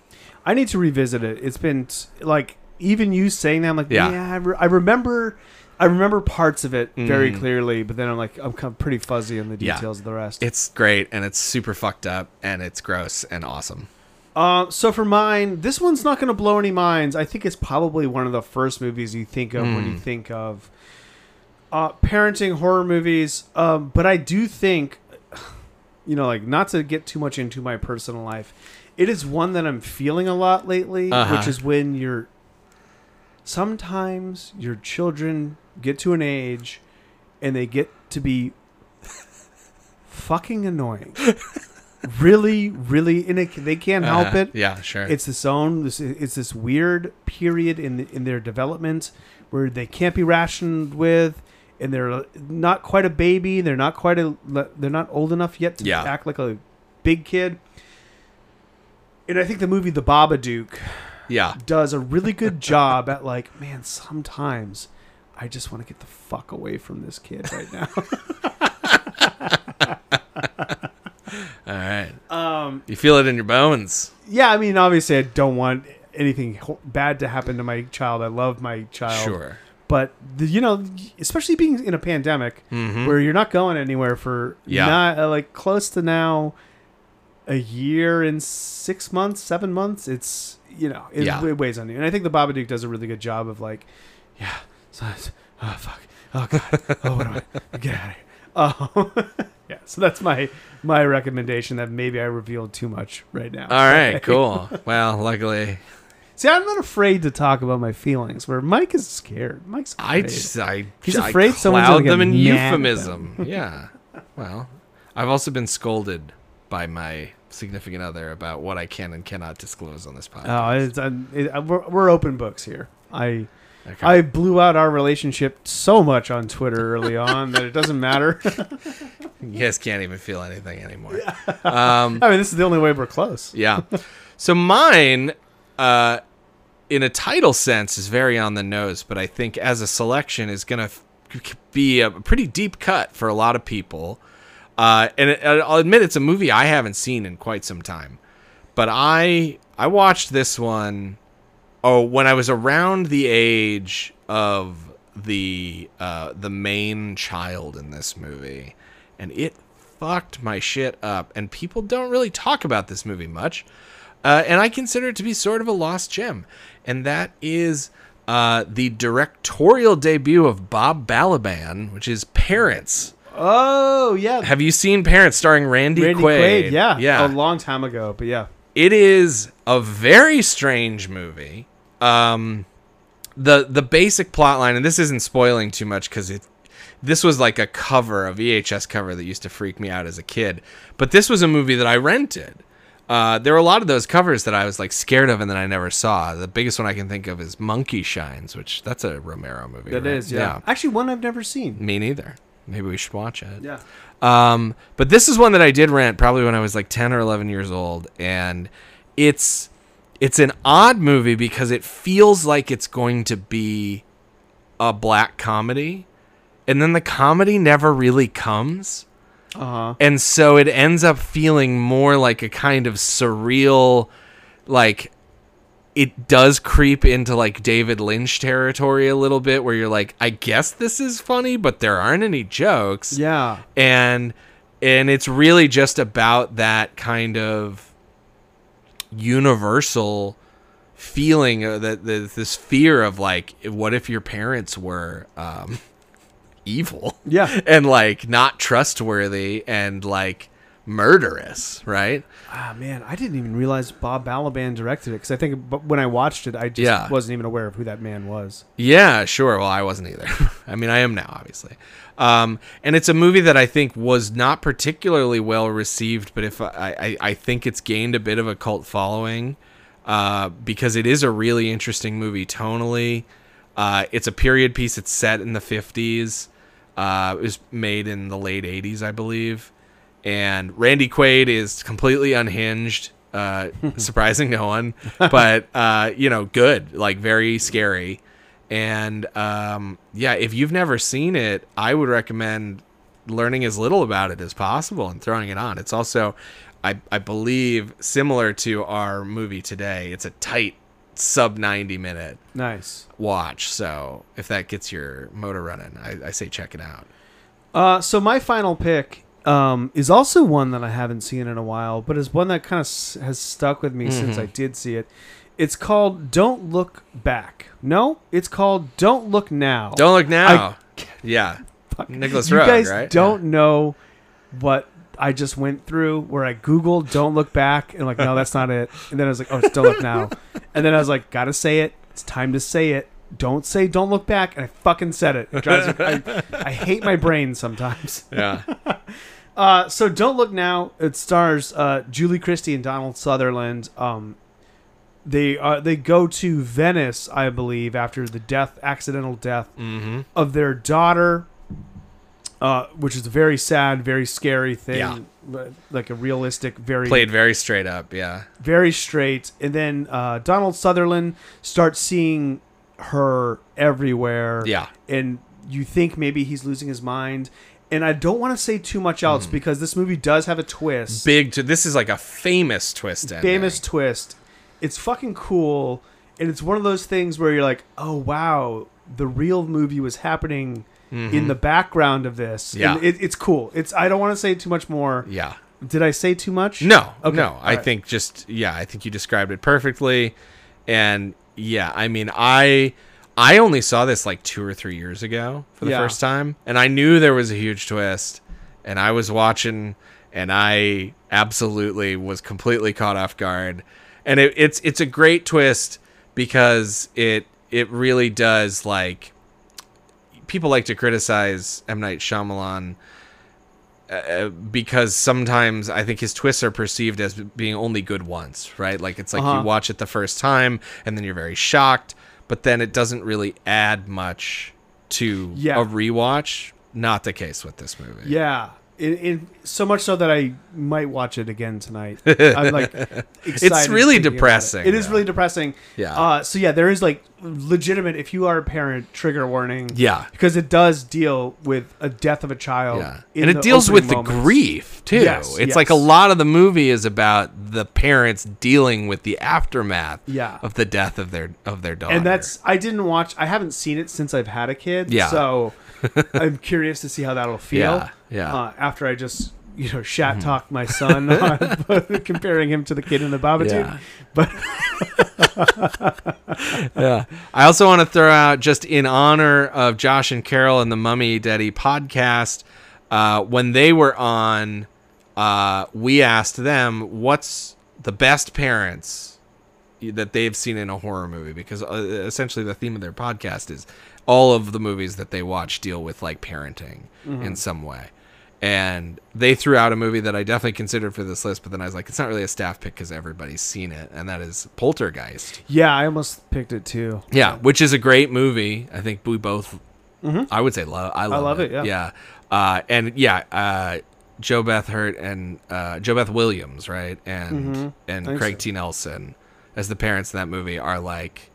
I need to revisit it. It's been like even you saying that, I'm like, Yeah. yeah, I, re- I remember, I remember parts of it very Mm. clearly, but then I'm like, I'm kind of pretty fuzzy on the Yeah. details of the rest. it's great and it's super fucked up and it's gross and awesome Uh, so for mine, this one's not going to blow any minds. I think it's probably one of the first movies you think of when you Mm. think of uh, parenting horror movies. Um, but I do think, you know, like not to get too much into my personal life, it is one that I'm feeling a lot lately, Uh-huh. which is when you're sometimes your children get to an age and they get to be fucking annoying. really, really, and it, they can't help Uh, it. yeah sure It's this own. This it's this weird period in in their development where they can't be rationed with, and they're not quite a baby. They're not quite a. They're not old enough yet to Yeah. act like a big kid. And I think the movie The Babadook Yeah. does a really good job at like, man, sometimes I just want to get the fuck away from this kid right now. All right. Um, You feel it in your bones. yeah, I mean, obviously, I don't want anything bad to happen to my child. I love my child. Sure. But the, you know, especially being in a pandemic Mhm. where you're not going anywhere for Yeah. not uh, like close to now a year and six months, seven months. It's you know, it, Yeah. it weighs on you. And I think the Babadook does a really good job of like, yeah, so oh fuck, oh god, oh what do I get out of here? Oh, yeah. So that's my my recommendation. That maybe I revealed too much right now. All right, cool. Well, luckily, See, I'm not afraid to talk about my feelings. Where Mike is scared. Mike's I just I He's I afraid someone's gonna get them in euphemism. yeah. Well, I've also been scolded by my significant other about what I can and cannot disclose on this podcast. Oh, it's, uh, it, uh, we're, we're open books here. I Okay. I blew out our relationship so much on Twitter early on that it doesn't matter. You guys can't even feel anything anymore. Um, I mean, this is the only way we're close. yeah. So mine, uh, in a title sense, is very on the nose, but I think as a selection is going to f- be a pretty deep cut for a lot of people. Uh, and it, I'll admit it's a movie I haven't seen in quite some time, but I I watched this one. Oh, when I was around the age of the uh, the main child in this movie, and it fucked my shit up. And people don't really talk about this movie much, uh, and I consider it to be sort of a lost gem. And that is uh, the directorial debut of Bob Balaban, which is Parents. Oh yeah, Have you seen Parents starring Randy, Randy Quaid? Quaid. Yeah, yeah. a long time ago, but yeah. It is a very strange movie. Um, the the basic plot line, and this isn't spoiling too much because it this was like a cover, a VHS cover that used to freak me out as a kid. But this was a movie that I rented. Uh, there were a lot of those covers that I was like scared of and that I never saw. The biggest one I can think of is Monkey Shines, which that's a Romero movie. That right? is, yeah. Actually, one I've never seen. Me neither. Maybe we should watch it. Yeah. Um, but this is one that I did rent probably when I was like 10 or 11 years old and it's it's an odd movie because it feels like it's going to be a black comedy and then the comedy never really comes. Uh-huh. And so it ends up feeling more like a kind of surreal like it does creep into like David Lynch territory a little bit where you're like I guess this is funny but there aren't any jokes Yeah. and and it's really just about that kind of universal feeling of that that this fear of like what if your parents were um evil Yeah. and like not trustworthy and like murderous right Ah man, I didn't even realize Bob Balaban directed it because I think when I watched it, I just Yeah. wasn't even aware of who that man was. Yeah, sure. Well, I wasn't either. I mean, I am now, obviously. Um, and it's a movie that I think was not particularly well received, but if I, I, I think it's gained a bit of a cult following uh, because it is a really interesting movie tonally. Uh, it's a period piece. It's set in the 50s. Uh, it was made in the late 80s, I believe. And Randy Quaid is completely unhinged, uh, surprising no one, but uh, you know, good, like very scary. And um, yeah, if you've never seen it, I would recommend learning as little about it as possible and throwing it on. It's also, I, I believe, similar to our movie today. It's a tight sub 90 minute Nice. watch. So if that gets your motor running, I, I say check it out. Uh, so my final pick um, is also one that I haven't seen in a while, but is one that kind of s- has stuck with me since Mhm. I did see it. It's called "Don't Look Back." No, it's called "Don't Look Now." Don't look now. Yeah. Nicolas you Roeg, guys right? don't know what I just went through where I googled "Don't Look Back" and like, no, that's not it. And then I was like, oh, it's "Don't Look Now," and then I was like, gotta say it. It's time to say it. Don't say "Don't Look Back," and I fucking said it. it drives me, I, I hate my brain sometimes. Yeah. Uh, so don't look now. It stars uh, Julie Christie and Donald Sutherland. Um, they uh, they go to Venice, I believe, after the death, accidental death Mm-hmm. of their daughter, uh, which is a very sad, very scary thing. Yeah. Like a realistic, very Played very straight up. Yeah. very straight. And then uh, Donald Sutherland starts seeing her everywhere. Yeah. And you think maybe he's losing his mind. And I don't want to say too much else because this movie does have a twist. Big. To, this is like a famous twist. Ending. famous twist. It's fucking cool. And it's one of those things where you're like, oh, wow, the real movie was happening in the background of this. Mm-hmm. Yeah. And it, it's cool. It's I don't want to say too much more. Yeah. Did I say too much? No, Okay, no. all I right. think just yeah, I think you described it perfectly. And yeah, I mean, I I only saw this like 2 or 3 years ago for the Yeah. first time, and I knew there was a huge twist, and I was watching and I absolutely was completely caught off guard. And it, it's it's a great twist because it it really does like people like to criticize M Night Shyamalan uh, because sometimes I think his twists are perceived as being only good once, right? Like it's like Uh-huh. you watch it the first time and then you're very shocked, but then it doesn't really add much to Yeah. a rewatch. Not the case with this movie. Yeah. In, in so much so that I might watch it again tonight. I'm like, excited really thinking about it. depressing, It is really depressing. Yeah. Uh, so yeah, there is like legitimate. If you are a parent, trigger warning. Yeah. Because it does deal with a death of a child. Yeah. And it deals with opening the grief too. Yes, it's like a lot of the movie is about the parents dealing with the aftermath Yeah. of the death of their of their daughter. And that's I didn't watch. I haven't seen it since I've had a kid. Yeah. So I'm curious to see how that'll feel. Yeah, yeah. Mm-hmm. Uh, after I just you know shat talk my son, on comparing him to the kid in the Babadook. Yeah. But yeah. I also want to throw out just in honor of Josh and Carol and the Mummy Daddy podcast, uh, when they were on, uh, we asked them what's the best parents that they've seen in a horror movie because uh, essentially the theme of their podcast is all of the movies that they watch deal with like parenting in some way. And they threw out a movie that I definitely considered for this list, but then I was like, it's not really a staff pick because everybody's seen it, and that is Poltergeist. yeah, I almost picked it too. Yeah, which is a great movie. I think we both, I would say, love. I love, love it. it, yeah. yeah. Uh, and yeah, uh, Joe Beth Hurt and uh, JoBeth Williams, right, and and think Craig so. T. Nelson as the parents in that movie are like,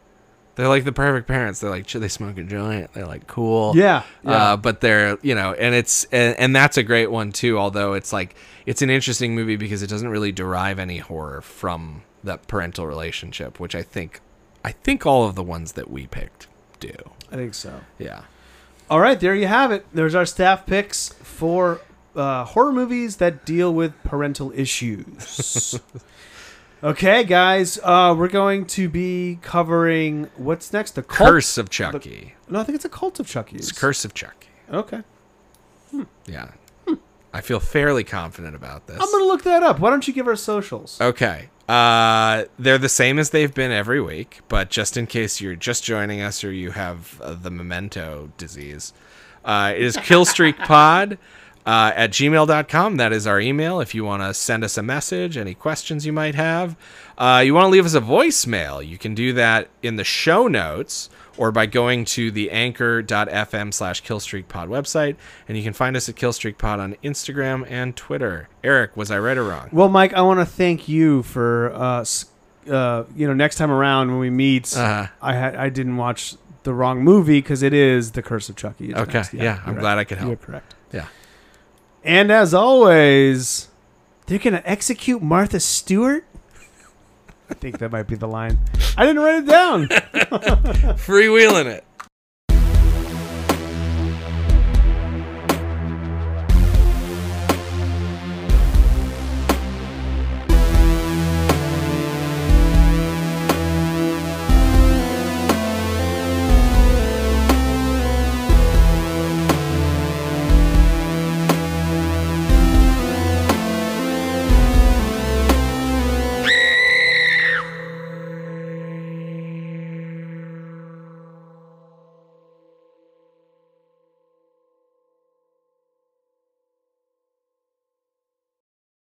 they're like the perfect parents. They're like, they smoke a joint. They're like cool. Yeah, yeah. Uh, but they're you know, and it's and, and that's a great one too. Although it's like it's an interesting movie because it doesn't really derive any horror from that parental relationship, which I think I think all of the ones that we picked do. I think so. Yeah. All right, there you have it. There's our staff picks for uh, horror movies that deal with parental issues. okay, guys, uh, we're going to be covering what's next. The cult- Curse of Chucky. No, I think it's a cult of Chucky's. It's Curse of Chucky. Okay, Yeah. I feel fairly confident about this. I'm gonna look that up. Why don't you give our socials? Okay. Uh, they're the same as they've been every week, but just in case you're just joining us or you have uh, the memento disease, uh, it is killstreakpod uh, at gmail.com. That is our email if you want to send us a message, any questions you might have. Uh, you want to leave us a voicemail, you can do that in the show notes or by going to the anchor.fm slash killstreakpod website. And you can find us at killstreakpod on Instagram and Twitter. Eric, was I right or wrong? Well, Mike, I want to thank you for uh, uh, you know next time around when we meet, Uh-huh. I had I didn't watch the wrong movie because it is The Curse of Chucky. Okay, next. yeah, I'm glad I could help. You're correct. Yeah. And as always, they're gonna execute Martha Stewart. I think that might be the line. I didn't write it down. Freewheeling it.